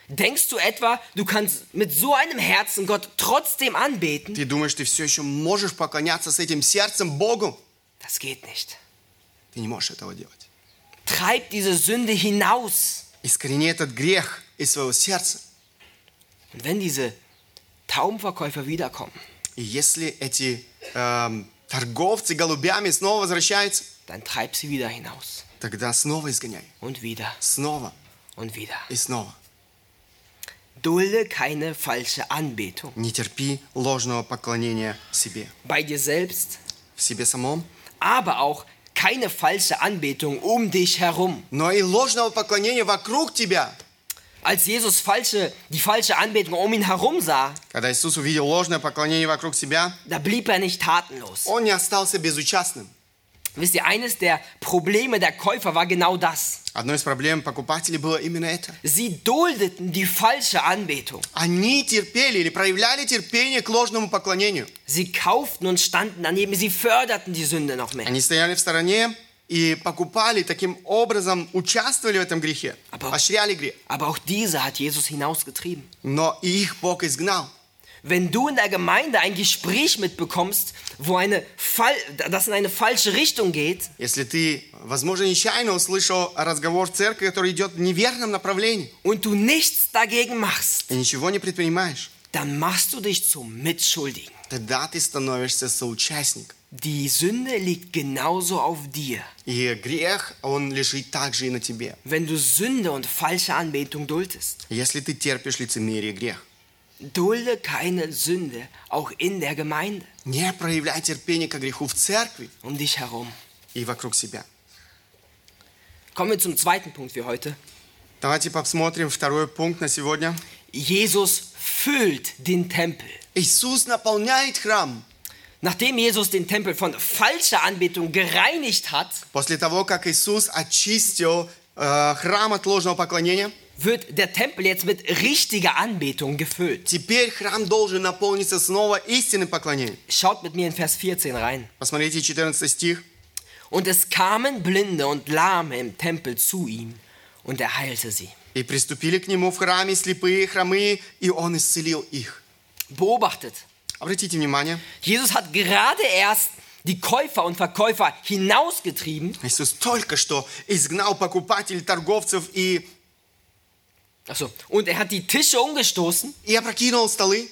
Denkst du etwa, du kannst mit so einem Herzen Gott trotzdem anbeten? Ты думаешь, ты все еще можешь поклоняться с этим сердцем Богу? Das geht nicht. Ты не можешь этого делать. Treib diese Sünde hinaus. Искорени этот грех из своего сердца. Und wenn diese Taubenverkäufer wiederkommen, И если эти эм, торговцы голубями снова возвращаются, dann treib sie wieder hinaus. тогда снова изгоняй. Und wieder Снова und wieder. и снова. Dulde keine falsche Anbetung. Не терпи ложного поклонения себе. Bei dir selbst, В себе самом, aber auch keine falsche Anbetung um dich herum. но и ложного поклонения вокруг тебя. Als Jesus falsche, die falsche Anbetung um ihn herum sah, Когда Иисус увидел ложное поклонение вокруг себя, da blieb er nicht tatenlos. Он не остался безучастным. Wisst ihr, eines der Probleme der Käufer war genau das. Одной из проблем покупателей было именно это. Sie duldeten die falsche Anbetung. Они терпели или проявляли терпение к ложному поклонению. Sie kauften und standen daneben, sie förderten die Sünde noch mehr. Они стояли в стороне и покупали, таким образом участвовали в этом грехе, Aber- поощряли грех. Aber auch diese hat Jesus hinausgetrieben. Но и их Бог изгнал. Wenn du in der Gemeinde ein Gespräch mitbekommst, wo eine Fall, das in eine falsche Richtung geht, Если ты, возможно, нечаянно услышал разговор в церкви, который идет в неверном направлении, und du nichts dagegen machst, и ничего не предпринимаешь, dann machst du dich zum Mitschuldigen. тогда ты становишься соучастником. Die Sünde liegt genauso auf dir. И грех, он лежит также и на тебе. Wenn du Sünde und falsche Anbetung duldest, Если ты терпишь лицемерие и грех, dulde keine Sünde, auch in der Gemeinde, не проявляй терпение к греху в церкви um dich herum. и вокруг себя. Kommen wir zum zweiten Punkt für heute. Давайте посмотрим второй пункт на сегодня. Jesus füllt den Tempel. Иисус наполняет храм. Nachdem Jesus den Tempel von falscher Anbetung gereinigt hat, После того, как Иисус очистил э, храм от ложного поклонения, wird der Tempel jetzt mit richtiger Anbetung gefüllt. теперь храм должен наполниться снова истинным поклонением. Schaut mit mir in Vers 14 rein. Посмотрите 14 стих. Und es kamen Blinde und Lahme im Tempel zu ihm, und er heilte sie. «И приступили к нему в храме слепые, хромые, и он исцелил их». Beobachtet, Обратите внимание, Jesus hat gerade erst die Käufer und Verkäufer hinausgetrieben. Иисус только что изгнал покупателей, торговцев и, Achso, und er hat die Tische umgestoßen. и опрокинул столы.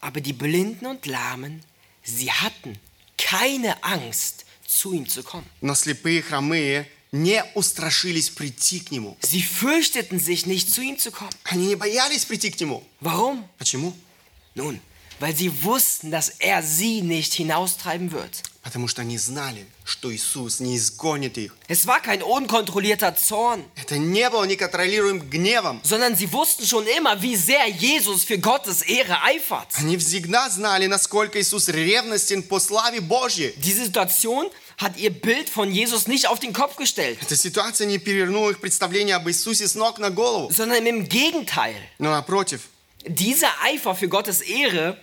Aber die Blinden und Lahmen, sie hatten keine Angst, zu ihm zu kommen. Но слепые и хромые не устрашились прийти к Нему. Sie fürchteten sich nicht, zu ihm zu kommen. Они не боялись прийти к Нему. Warum? Почему? Nun, weil sie wussten, dass er sie nicht hinaustreiben wird. Потому что они знали, что Иисус не изгонит их. Es war kein unkontrollierter Zorn, Это не было неконтролируемым гневом. sondern sie wussten schon immer, wie sehr Jesus für Gottes Ehre eifert. Они всегда знали, насколько Иисус ревностен по славе Божьей. Diese Situation hat ihr Bild von Jesus nicht auf den Kopf gestellt, Эта ситуация не перевернула их представление об Иисусе с ног на голову. sondern im Gegenteil. Но напротив, Dieser Eifer für Gottes Ehre,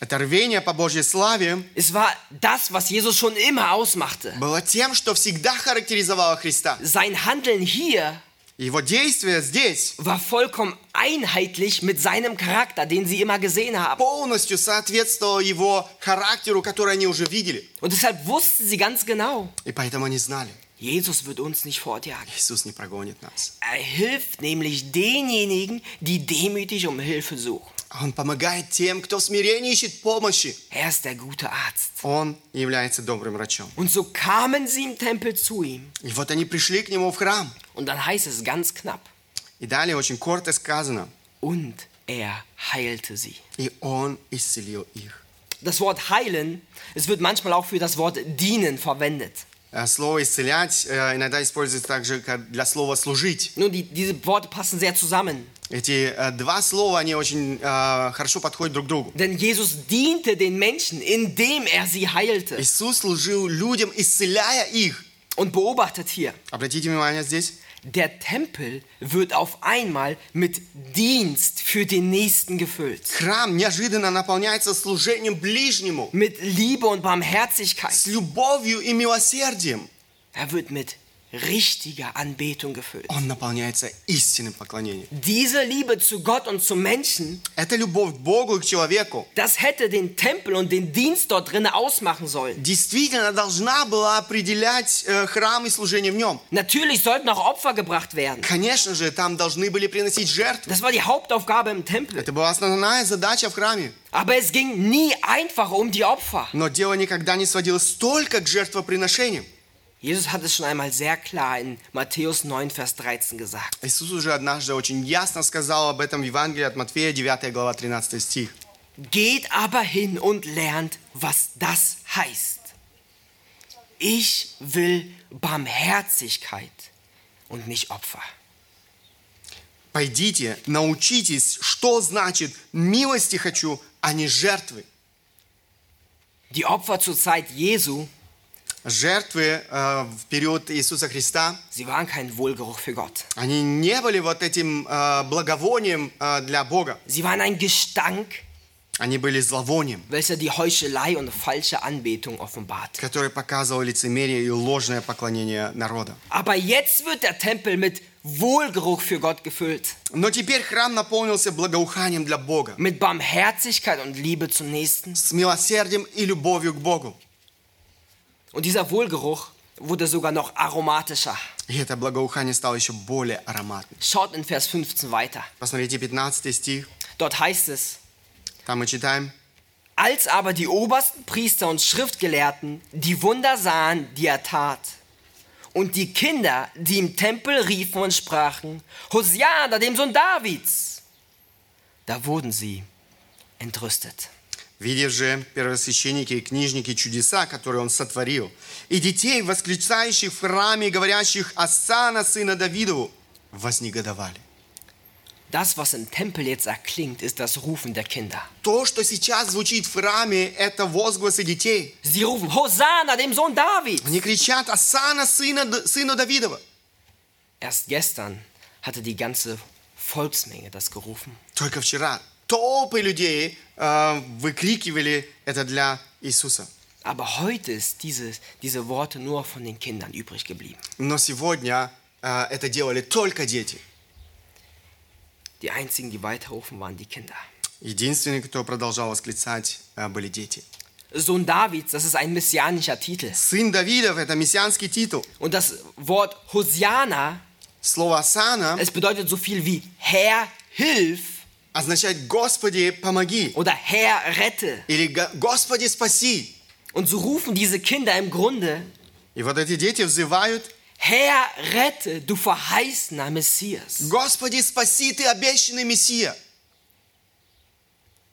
это рвение по Божьей славе es war das, was Jesus schon immer ausmachte. было тем, что всегда характеризовало Христа. Sein Handeln hier Его действие здесь war vollkommen einheitlich mit seinem Charakter, den sie immer gesehen haben. полностью соответствовало его характеру, который они уже видели. Und deshalb wussten sie ganz genau, И поэтому они знали, Jesus wird uns nicht fortjagen. Иисус не прогонит нас. Er hilft nämlich denjenigen, die demütig um Hilfe suchen. Он помогает тем, кто в смирении ищет помощи. Er ist der gute Arzt. Он является добрым врачом. Und so kamen sie im Tempel zu ihm. И вот они пришли к нему в храм. Und dann heißt es ganz knapp. И далее очень коротко сказано. Und er heilte sie. И он исцелил их. Das Wort heilen, es wird manchmal auch für das Wort dienen verwendet. Э, Слово «исцелять» э, иногда используется также как для слова «служить». Nun, die, diese Worte passen sehr zusammen. Эти э, два слова, они очень э, хорошо подходят друг к другу. Denn Jesus diente den Menschen, indem er sie heilte. Иисус служил людям, исцеляя их. Und beobachtet hier, Обратите внимание здесь. der Tempel wird auf einmal mit Dienst für den Nächsten gefüllt. Храм неожиданно наполняется служением ближнему, Mit Liebe und Barmherzigkeit. с любовью и милосердием. Er wird mit richtiger Anbetung gefüllt. Он наполняется истинным поклонением. Diese Liebe zu Gott und zum Menschen, Это любовь к Богу и к человеку das hätte den Tempel und den Dienst dort drinnen ausmachen sollen. действительно должна была определять э, храм и служение в нем. Natürlich sollten auch Opfer gebracht werden. Конечно же, там должны были приносить жертвы. Das war die Hauptaufgabe im Tempel. Это была основная задача в храме. Aber es ging nie einfach um die Opfer. Но дело никогда не сводилось только к жертвоприношениям. Jesus hat es schon einmal sehr klar in Matthäus 9, Vers 13 gesagt. Иисус уже однажды очень ясно сказал об этом в Евангелии от Матфея, 9 глава, 13 стих. Geht aber hin und lernt, was das heißt. Ich will Barmherzigkeit und nicht Opfer. Пойдите, научитесь, что значит «милости хочу, а не жертвы». Die Opfer zur Zeit Jesu, Жертвы э, в период Иисуса Христа, они не были вот этим э, благовонием э, для Бога. Gestank, Они были зловонием, который показывал лицемерие и ложное поклонение народа. Aber jetzt wird der Tempel mit Wohlgeruch für Gott gefüllt, Но теперь храм наполнился благоуханием для Бога, mit Barmherzigkeit und Liebe zum Nächsten. с милосердием и любовью к Богу. Und dieser Wohlgeruch wurde sogar noch aromatischer. И это благоухание стало еще более ароматным. Schaut in Vers 15 weiter. Посмотрите 15 стих. Dort heißt es, Там мы читаем. als aber die obersten Priester und Schriftgelehrten die Wunder sahen, die er tat, und die Kinder, die im Tempel riefen und sprachen, Hosiana, dem Sohn Davids, da wurden sie entrüstet. Видя же первосвященники и книжники чудеса, которые он сотворил, и детей, восклицающих в храме, говорящих «Асана, сына Давидову», вознегодовали. Das, was im Tempel jetzt erklingt, ist das Rufen der Kinder. То, что сейчас звучит в храме, это возгласы детей. Sie rufen, Hosanna, dem Sohn Davids. Они кричат «Асана, сына, сыну Давидова». Erst gestern hatte die ganze Volksmenge das gerufen. Только вчера толпы людей э, выкрикивали это для Иисуса. Aber heute ist diese, diese Worte nur von den Kindern übrig geblieben. Но сегодня э, это делали только дети. Die einzigen, die weiterrufen, waren die Kinder. Единственные, кто продолжал восклицать, э, были дети. Sohn Davids, das ist ein messianischer Titel. Сын Давидов – это мессианский титул. Und das Wort Hosiana, Слово «Асана» es bedeutet so viel wie Herr, hilf означает «Господи, помоги» oder Herr, rette. или «Го- «Господи, спаси». Und so rufen diese Kinder im Grunde, И вот эти дети взывают Herr, rette, du verheißener Messias. «Господи, спаси, Ты обещанный Мессия».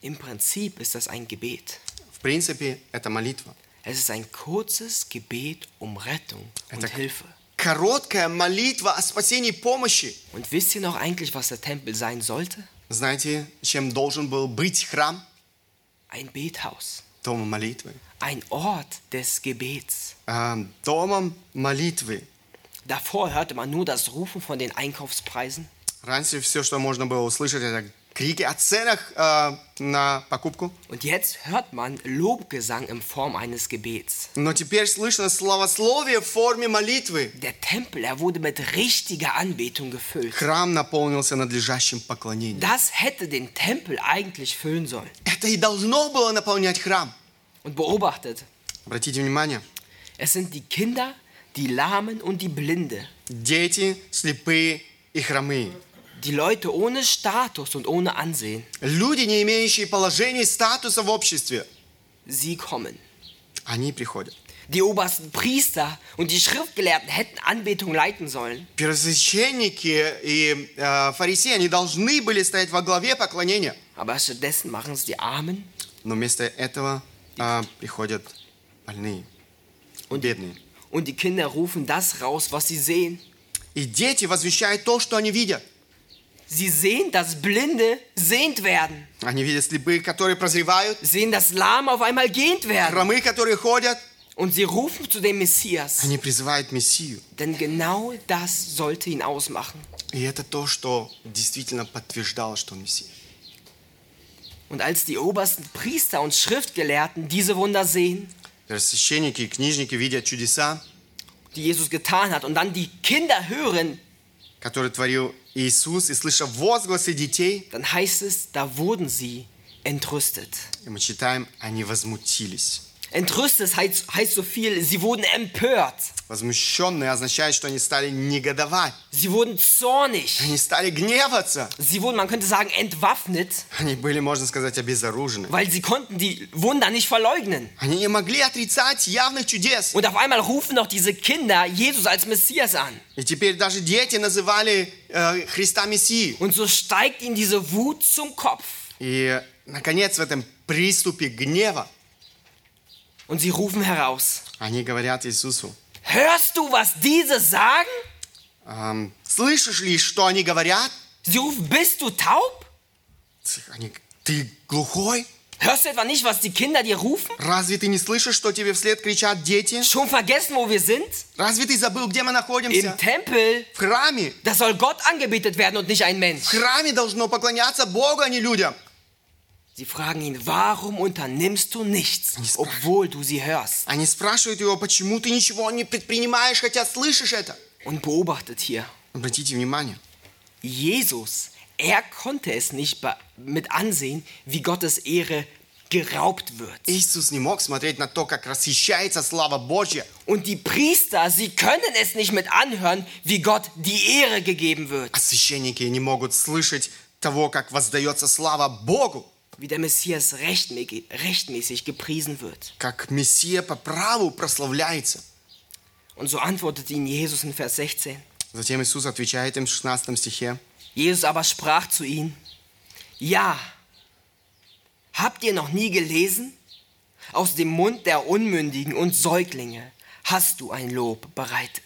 Im Prinzip ist das ein Gebet. В принципе, это молитва. Es ist ein kurzes Gebet um Rettung und Это Hilfe. короткая молитва о спасении и помощи. Und wisst ihr noch eigentlich, was der Tempel sein sollte? Знаете, чем должен был быть храм? Ein Bethaus. Домом молитвы. Ein Ort des Gebets. А, домом молитвы. Davor hörte man nur das Rufen von den Einkaufspreisen. Раньше все, что можно было услышать, это крики о ценах а, на покупку. Und jetzt hört man Lobgesang in Form eines Gebets. Но теперь слышно словословие в форме молитвы. Der Tempel, er wurde mit richtiger Anbetung gefüllt. Храм наполнился надлежащим поклонением. Das hätte den Tempel eigentlich füllen sollen. Это и должно было наполнять храм. Und beobachtet, Обратите внимание, es sind die Kinder, die Lahmen und die Blinde. дети, слепые и хромые. Die Leute ohne Status und ohne Ansehen. Люди, не имеющие положения и статуса в обществе. Sie kommen. Они приходят. Die obersten Priester und die Schriftgelehrten hätten Anbetung leiten sollen. Первосвященники и э, фарисеи, они должны были стоять во главе поклонения. Aber stattdessen machen es die Armen Но вместо этого э, приходят больные, бедные. und die Kinder rufen das raus, was sie sehen. И дети возвещают то, что они видят. Sie sehen, dass Blinde sehend werden. Они видят слепые, которые прозревают, Sehen, dass Lahme auf einmal gehend werden. хромые, которые ходят. Und sie rufen zu dem Messias. Они призывают Мессию. Denn genau das sollte ihn ausmachen. И это то, что действительно подтверждало, что он Мессия. Und als die obersten Priester und Schriftgelehrten diese Wunder sehen, Священники и книжники видят чудеса, die Jesus getan hat, und dann die Kinder hören, которые творил Иисус, и слыша возгласы детей, dann heißt es, da wurden sie entrüstet. и мы читаем, они возмутились. Entrüstet heißt, heißt so viel, sie wurden empört, Возмущенные означает, что они стали негодовать. sie wurden zornig, Они стали гневаться. sie wurden, man könnte sagen, entwaffnet, Они были, можно сказать, обезоружены. weil sie konnten die Wunder nicht verleugnen. Они не могли отрицать явных чудес. Und auf einmal rufen doch diese Kinder Jesus als Messias an. И теперь даже дети называли э, Христа Мессией. Und so steigt ihnen diese Wut zum Kopf. И, наконец, в этом приступе гнева Und sie rufen heraus, они говорят Иисусу, hörst du, was diese sagen? «Ам, слышишь ли, что они говорят? Sie rufen, bist du taub? Они, ты глухой? Hörst du etwa nicht, was die Kinder dir rufen? Разве ты не слышишь, что тебе вслед кричат дети? Schon vergessen, wo wir sind? Разве ты забыл, где мы Im находимся? Tempel. В храме. Da soll Gott angebetet werden und nicht ein В Mensch. храме должно поклоняться Богу, а не людям. Sie fragen ihn, warum unternimmst du nichts, obwohl du sie hörst? Они спрашивают его, почему ты ничего не предпринимаешь, хотя слышишь это. Und beobachtet hier, Обратите внимание, Jesus, er konnte es nicht be- mit ansehen, wie Gottes Ehre geraubt wird. Иисус не мог смотреть на то, как расхищается слава Божья. Und die Priester, sie können es nicht mit anhören, wie Gott die Ehre gegeben wird. А священники не могут слышать того, как воздается слава Богу, Wie der Messias rechtmäßig, rechtmäßig gepriesen wird. как Мессия по праву прославляется. Und so antwortete ihn Jesus in Vers 16. Затем Иисус отвечает им в 16 стихе. Jesus aber sprach zu ihnen, ja, habt ihr noch nie gelesen? Aus dem Mund der Unmündigen und Säuglinge hast du ein Lob bereitet.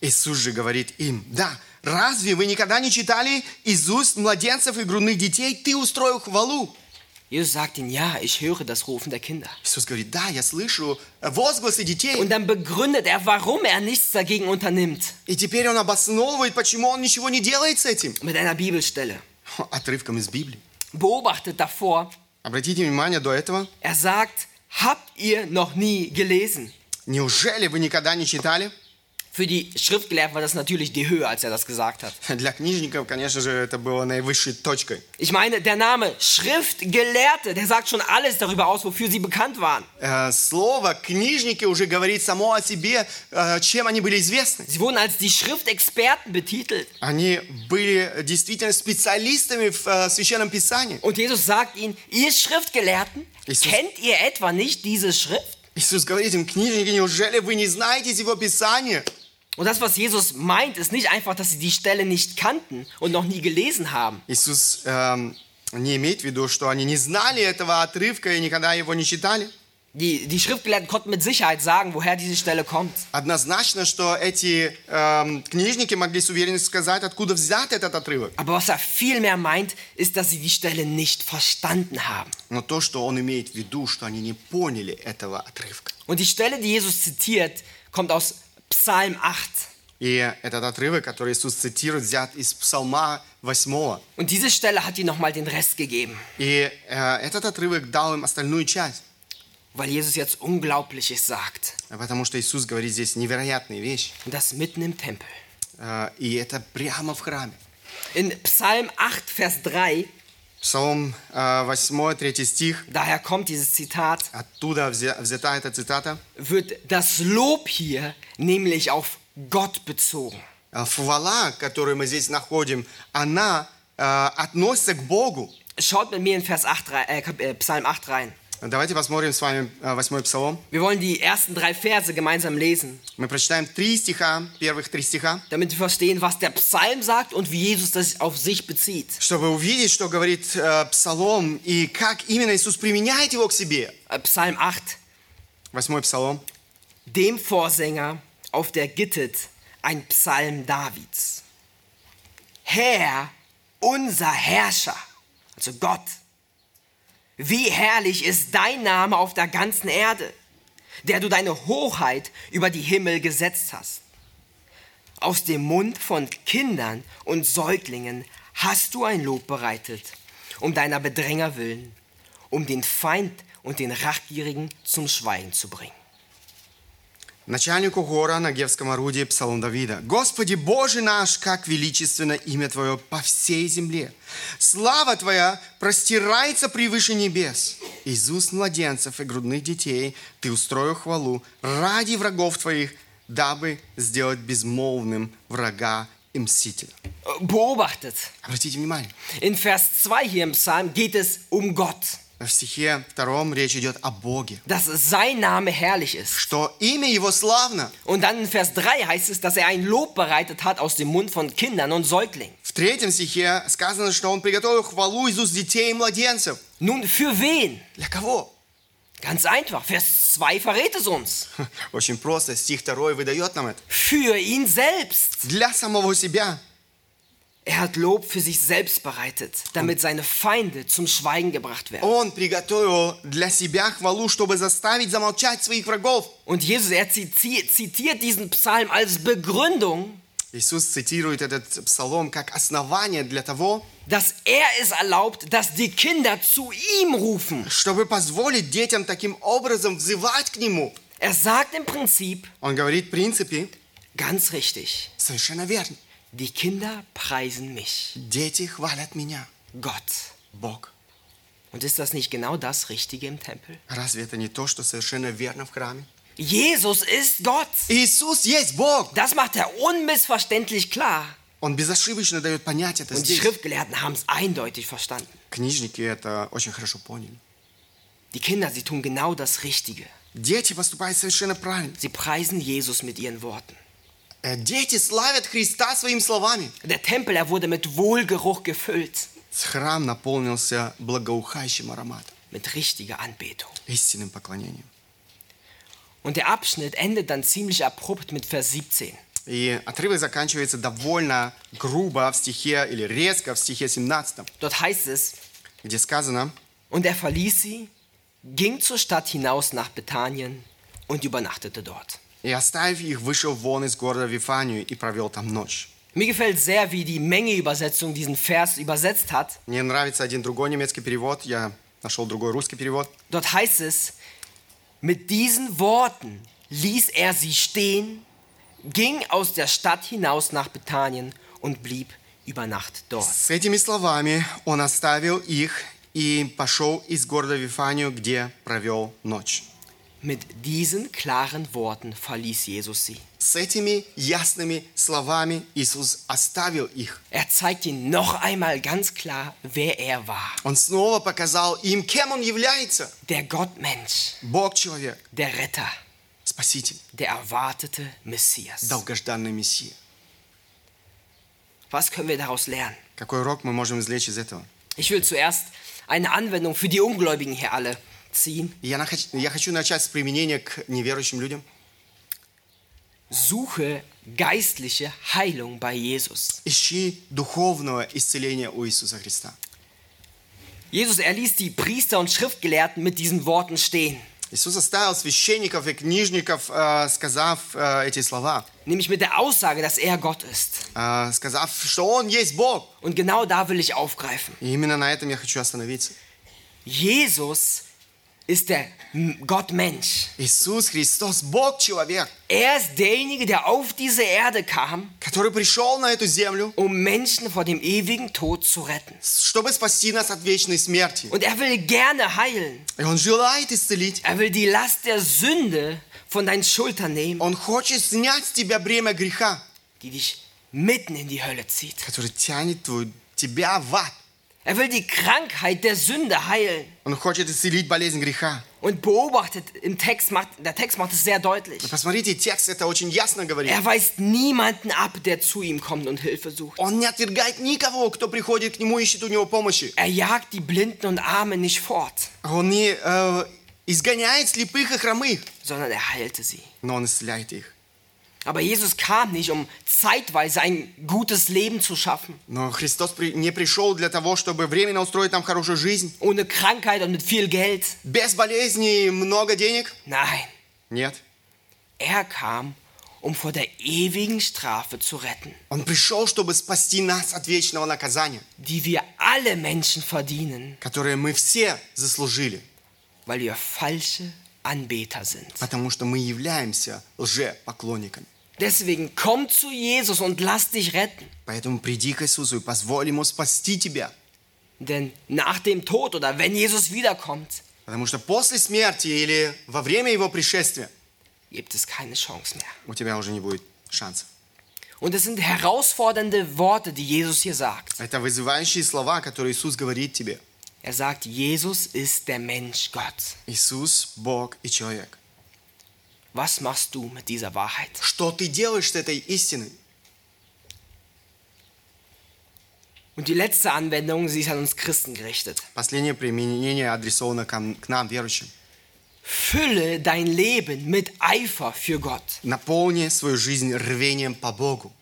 Иисус же говорит им, да, разве вы никогда не читали из уст младенцев и грудных детей, ты устроил хвалу? Jesus sagt ihnen, ja, ich höre das Rufen der Kinder. Иисус говорит, да, я слышу возгласы детей. Und dann begründet er, warum er nichts dagegen unternimmt. И теперь он обосновывает, почему он ничего не делает с этим. Mit einer Bibelstelle. Отрывком из Библии. Beobachtet davor, Обратите внимание до этого. er sagt, habt ihr noch nie gelesen? Неужели вы никогда не читали? Für die Schriftgelehrten war das natürlich die Höhe, als er das gesagt hat. Для книжников, конечно же, это было наивысшей точкой. Ich meine, der Name Schriftgelehrte, der sagt schon alles darüber aus, wofür sie bekannt waren. Э, Слово «книжники» уже говорит само о себе, э, чем они были известны. Sie wurden als die Schriftexperten betitelt. Они были действительно специалистами в э, Священном Писании. Und Jesus sagt ihnen, ihr Schriftgelehrten, Jesus- kennt ihr etwa nicht diese Schrift? Иисус говорит им, книжники, неужели вы не знаете Его Писания? Und das, was Jesus meint, ist nicht einfach, dass sie die Stelle nicht kannten und noch nie gelesen haben. Иисус эм, не имеет в виду, что они не знали этого отрывка и никогда его не читали. Die, die Schriftgelehrten konnten mit Sicherheit sagen, woher diese Stelle kommt. Однозначно, что эти эм, книжники могли с уверенностью сказать, откуда взят этот отрывок. Aber was er vielmehr meint, ist, dass sie die Stelle nicht verstanden haben. Но то, что он имеет в виду, что они не поняли этого отрывка. Und die Stelle, die Jesus zitiert, kommt aus Psalm 8. И этот отрывок, который Иисус цитирует, взят из Псалма 8. Und diese Stelle hat ihnen nochmal den Rest gegeben, И э, этот отрывок дал им остальную часть. weil Jesus jetzt Unglaubliches sagt. Потому что Иисус говорит здесь невероятные вещи. Das mitten im Tempel. Э, И это прямо в храме. In Psalm 8, Vers 3, Псалом э, 8, 3 стих. daher kommt dieses Zitat, Оттуда взя- взята эта цитата. wird das Lob hier nämlich auf Gott bezogen. Э, Хвала, которую мы здесь находим, она э, относится к Богу. Schaut mit mir in Vers 8, rei- äh, Kap- äh, Psalm 8 rein. Давайте посмотрим с вами э, восьмой псалом. Wir wollen die ersten drei Verse gemeinsam lesen, Мы прочитаем три стиха, первых три стиха, damit wir verstehen, was der Psalm sagt und wie Jesus das auf sich bezieht. чтобы увидеть, что говорит э, псалом и как именно Иисус применяет его к себе. Äh, Psalm 8, Восьмой псалом. dem Vorsänger auf der Gittet ein Psalm Davids. Herr, unser Herrscher, also Gott, wie herrlich ist dein Name auf der ganzen Erde, der du deine Hoheit über die Himmel gesetzt hast. Aus dem Mund von Kindern und Säuglingen hast du ein Lob bereitet, um deiner Bedränger willen, um den Feind und den Rachgierigen zum Schweigen zu bringen. Начальнику хора на Гевском орудии Псалом Давида. «Господи Боже наш, как величественно имя Твое по всей земле! Слава Твоя простирается превыше небес! Из уст младенцев и грудных детей Ты устроил хвалу ради врагов Твоих, дабы сделать безмолвным врага и мстителя». Beobachtet, Обратите внимание, in Vers 2 hier im Psalm geht es um Gott, в стихе втором речь идет о Боге, dass sein Name herrlich ist. что имя Его славно. Und dann in Vers 3 heißt es, dass er ein Lob bereitet hat aus dem Mund von Kindern und Säuglingen. В третьем стихе сказано, что Он приготовил хвалу из уст детей и младенцев. Nun, für wen? Для кого? Ganz einfach, Vers 2 verrät es uns. Очень просто, стих 2 выдает нам это. Für ihn selbst. Для самого себя. Er hat Lob für sich selbst bereitet, damit seine Feinde zum Schweigen gebracht werden. Он приготовил для себя хвалу, чтобы заставить замолчать своих врагов. Und Jesus, er ziti- zitiert diesen Psalm als Begründung, Иисус цитирует этот псалом как основание для того, dass er es erlaubt, dass die Kinder zu ihm rufen. чтобы позволить детям таким образом взывать к Нему. Er sagt im Prinzip, Он говорит, в принципе, ganz richtig, совершенно верно. die Kinder preisen mich, Дети хвалят меня, Gott. Бог. Und ist das nicht genau das Richtige im Tempel? Разве это не то, что совершенно верно в храме? Jesus ist Gott. Иисус есть Бог. Das macht er unmissverständlich klar. Он безошибочно дает понять это Und die здесь. Schriftgelehrten haben es eindeutig verstanden. Книжники это очень хорошо поняли. Die Kinder, sie tun genau das Richtige. Дети поступают совершенно правильно. Sie preisen Jesus mit ihren Worten. Э, Дети славят Христа своими словами. Der Tempel, er wurde mit Wohlgeruch gefüllt, Храм наполнился благоухающим ароматом, mit richtiger Anbetung. истинным поклонением. Und der Abschnitt endet dann ziemlich abrupt mit Vers 17. И отрывок заканчивается довольно грубо в стихе, или резко в стихе 17, Dort heißt es, где сказано, und er verließ sie, ging zur Stadt hinaus nach Bethanien und übernachtete dort. «И оставив их, вышел вон из города Вифанию и провел там ночь». Mir gefällt sehr, wie die Menge-Übersetzung diesen Vers übersetzt hat. Мне нравится один другой немецкий перевод, я нашел другой русский перевод. Dort heißt es, mit diesen Worten ließ er sie stehen, ging aus der Stadt hinaus nach Bethanien und blieb über Nacht dort. С этими словами он оставил их и пошел из города Вифанию, где провел ночь. Mit diesen klaren Worten verließ Jesus sie. С этими ясными словами Иисус оставил их. Er zeigt ihnen noch einmal ganz klar, wer er war. Он снова показал им, кем он является. Der Gottmensch, Бог-человек, der Retter, Спаситель, der erwartete Messias. долгожданный Мессия. Was können wir daraus lernen? Какой урок мы можем извлечь из этого? Ich will zuerst eine Anwendung für die Ungläubigen hier alle ziehen. Я, я хочу начать с применения к неверующим людям. Suche geistliche Heilung bei Jesus. Ищи духовного исцеления у Иисуса Христа. Jesus, er ließ die Priester und Schriftgelehrten mit diesen Worten stehen. Иисус оставил священников и книжников, э, сказав э, эти слова, Nämlich mit der Aussage, dass er Gott ist. э, сказав, что Он есть Бог. Und genau da will ich aufgreifen. И именно на этом я хочу остановиться. Jesus ist der M- Gott-Mensch. Иисус Христос, Бог-человек, Er ist derjenige, der auf diese Erde kam, который пришел на эту землю, um Menschen vor dem ewigen Tod zu retten. чтобы спасти нас от вечной смерти. Und er will gerne heilen. И Он желает исцелить. Er will die Last der Sünde von deinen Schultern nehmen, Он хочет снять с тебя бремя греха, die dich mitten in die Hölle zieht. который tянет твою, тебя в ад. Er will die Krankheit der Sünde heilen. Он хочет исцелить болезнь греха. Und beobachtet im Text, macht, der Text macht es sehr deutlich. Посмотрите, текст это очень ясно говорит. Er weist niemanden ab, der zu ihm kommt und Hilfe sucht. Он не отвергает никого, кто приходит к нему, ищет у него помощи. Er jagt die Blinden und Armen nicht fort, Он не э, изгоняет слепых и хромых, sondern er heilte sie. но он исцеляет их. Aber Jesus kam nicht, um zeitweise ein gutes Leben zu schaffen, Но Христос не пришел для того, чтобы временно устроить нам хорошую жизнь. ohne Krankheit und mit viel Geld. Без болезней и много денег? Nein, Нет. er kam, um vor der ewigen Strafe zu retten, Он пришел, чтобы спасти нас от вечного наказания, die wir alle Menschen verdienen, которое мы все заслужили, weil wir falsche Anbeter sind. потому что мы являемся лжепоклонниками. Deswegen komm zu Jesus und lass dich retten. Поэтому приди к Иисусу и позволь Ему спасти тебя. Denn nach dem Tod oder wenn Jesus wiederkommt, Потому что после смерти или во время Его пришествия gibt es keine Chance mehr. у тебя уже не будет шансов. Und es sind herausfordernde Worte, die Jesus hier sagt. Это вызывающие слова, которые Иисус говорит тебе. Er sagt, Jesus ist der Mensch Gott. Иисус – Бог и человек. Was machst du mit dieser Wahrheit? Что ты делаешь с этой истиной? Und die letzte Anwendung, sie ist an uns Christen gerichtet. Последнее применение адресовано к нам- к нам, верующим. Fülle dein Leben mit Eifer für Gott. Наполни свою жизнь рвением по Богу.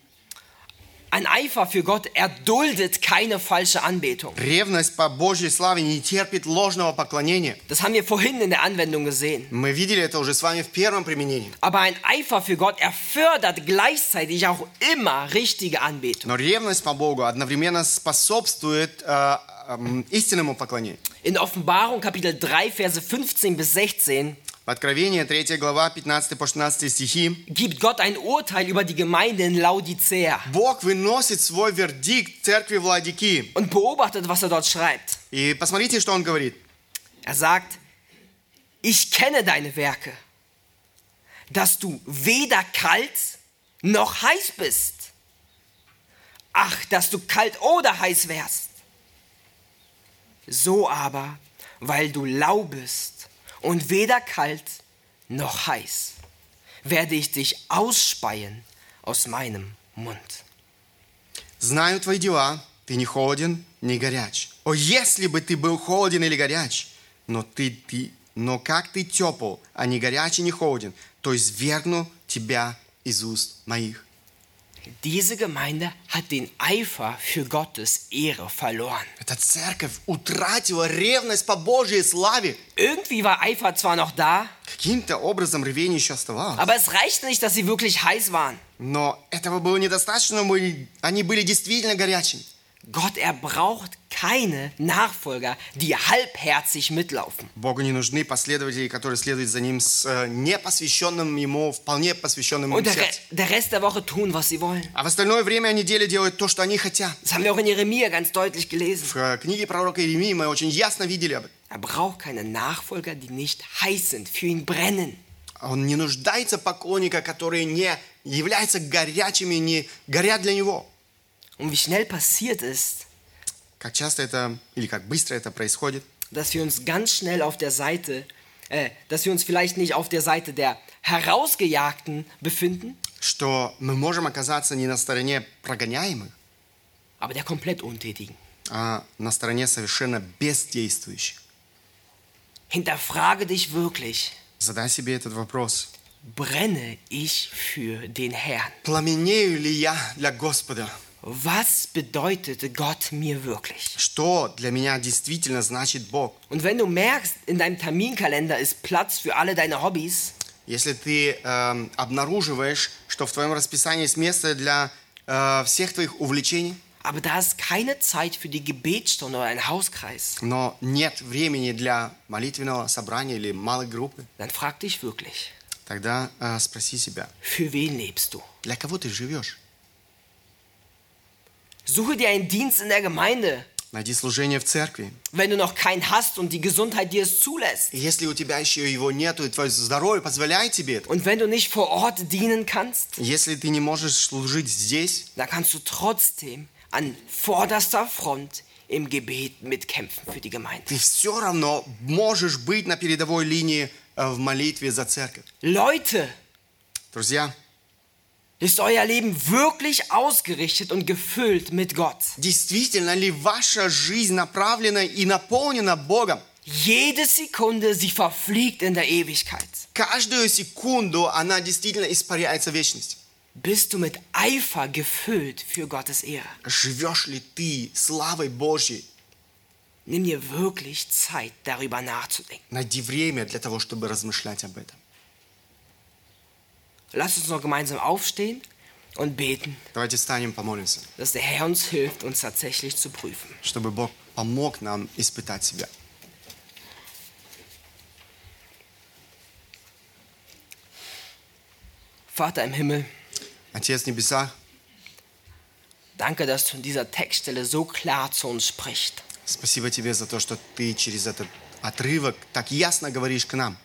Ein Eifer für Gott erduldet keine falsche Anbetung. Ревность по Божьей славе не терпит ложного поклонения. Das haben wir vorhin in der Anwendung gesehen. Мы видели это уже с вами в первом применении. Aber ein Eifer für Gott, er fördert gleichzeitig auch immer richtige Anbetung. Но ревность по Богу одновременно способствует э, эм, истинному поклонению. In Offenbarung Kapitel 3, Verse 15 bis 16 В Откровении 3 глава 15 по 16 стихи gibt Gott ein Urteil über die Gemeinde in Laodicea Бог выносит свой вердикт церкви Владики. und beobachtet, was er dort schreibt. И посмотрите, что он говорит. Er sagt, ich kenne deine Werke, dass du weder kalt noch heiß bist. Ach, dass du kalt oder heiß wärst. So aber, weil du lau bist und weder kalt noch heiß, werde ich dich ausspeien aus meinem Mund. Знаю твои дела, ты не холоден, не горяч. О, если бы ты был холоден или горяч, но ты, ты, но как ты тепл, а не горяч не холоден, то извергну тебя из уст моих. Diese Gemeinde hat den Eifer für Gottes Ehre verloren. Эта церковь утратила ревность по Божьей славе. Irgendwie war Eifer zwar noch da, Каким-то образом ревение еще оставалось. aber es reichte nicht, dass sie wirklich heiß waren. Но этого было недостаточно, мы- они были действительно горячими. Gott, er braucht keine Nachfolger, die halbherzig mitlaufen. Богу не нужны последователи, которые следуют за Ним с э, непосвященным Ему, вполне посвященным Ему Und der, Re сердцем. der Rest der Woche tun, was sie wollen. А в остальное время недели делают то, что они хотят. Das haben wir auch in Jeremia ganz deutlich gelesen. В э, книге пророка Иеремии мы очень ясно видели об этом. Er braucht keine Nachfolger, die nicht heiß sind, für ihn brennen. Он не нуждается поклонника, которые не являются горячими, не горят для Него. Und wie schnell passiert ist, Как часто это, или как быстро это происходит, dass wir uns ganz schnell auf der Seite, äh, dass wir uns vielleicht nicht auf der Seite der Herausgejagten befinden, что мы можем оказаться не на стороне прогоняемых, aber der komplett Untätigen. а на стороне совершенно бездействующих. Hinterfrage dich wirklich, Задай себе этот вопрос. brenne ich für den Herrn? Пламенею ли я для Господа? Was bedeutet Gott mir wirklich? Что для меня действительно значит Бог? Und wenn du merkst, in deinem Terminkalender ist Platz für alle deine Hobbys, Если ты эм, обнаруживаешь, что в твоем расписании есть место для э, всех твоих увлечений, aber da ist keine Zeit für die Gebetsstunde oder ein Hauskreis, но нет времени для молитвенного собрания или малой группы, dann frag dich wirklich, тогда э, спроси себя, für wen lebst du? для кого ты живешь? Suche dir einen Dienst in der Gemeinde, Найди служение в церкви. wenn du noch keinen hast und die Gesundheit dir es zulässt. И если у тебя еще его нету, и твое здоровье позволяет тебе это, Und wenn du nicht vor Ort dienen kannst, если ты не можешь служить здесь, dann kannst du trotzdem an vorderster Front im Gebet mitkämpfen für die Gemeinde. ты все равно можешь быть на передовой линии э, в молитве за церковь. Leute, Друзья, ist euer Leben wirklich ausgerichtet und gefüllt mit Gott? действительно ли ваша жизнь направлена и наполнена Богом? Jede Sekunde, sie verfliegt in der Ewigkeit. Каждую секунду она действительно испаряется в вечность. Bist du mit Eifer gefüllt für Gottes Ehre? Живешь ли ты славой Божьей? Nimm dir wirklich Zeit, darüber nachzudenken. Найди время для того, чтобы размышлять об этом. Lass uns noch gemeinsam aufstehen und beten, Давайте встанем, помолимся, dass der Herr uns hilft, uns tatsächlich zu prüfen. чтобы Бог помог нам испытать себя. Vater im Himmel, Отец в небесах, danke, dass du in dieser Textstelle so klar zu uns sprichst. спасибо Тебе за то, что Ты через этот отрывок так ясно говоришь к нам.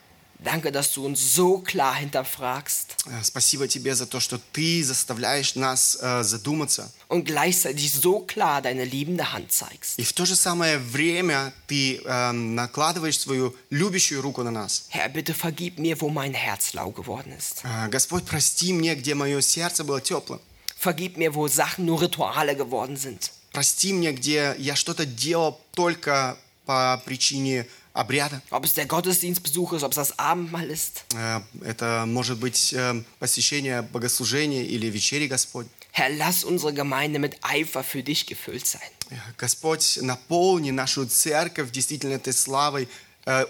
Danke, dass du uns so klar hinterfragst Э, Спасибо Тебе за то, что Ты заставляешь нас э, задуматься. und gleichzeitig so klar deine liebende Hand zeigst. И в то же самое время Ты э, накладываешь свою любящую руку на нас. Herr, bitte vergib mir, wo mein Herz lau geworden ist. Э, Господь, прости мне, где мое сердце было теплым. Vergib mir, wo Sachen nur Rituale geworden sind. Прости мне, где я что-то делал только по причине обряда. Ob es der Gottesdienstbesuch ist, ob es das Abendmahl ist. Э, Это может быть э, посещение богослужения или вечери Господь. Herr, lass unsere Gemeinde mit Eifer für dich gefüllt sein. Э, Господь, наполни нашу церковь действительно этой славой,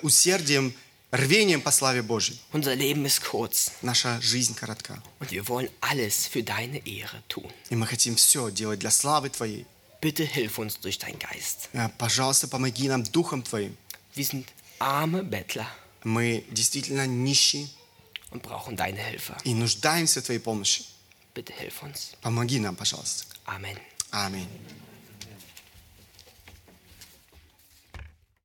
усердием, рвением по славе Божьей. Unser Leben ist kurz Наша жизнь коротка. und wir wollen alles für deine Ehre tun. И мы хотим все делать для славы Твоей. Bitte hilf uns durch deinen Geist. Пожалуйста, помоги нам Духом Твоим. Wir sind arme Bettler Мы действительно нищие und brauchen deine Hilfe. и нуждаемся в Твоей помощи. Bitte hilf uns. Помоги нам, пожалуйста. Amen. Аминь.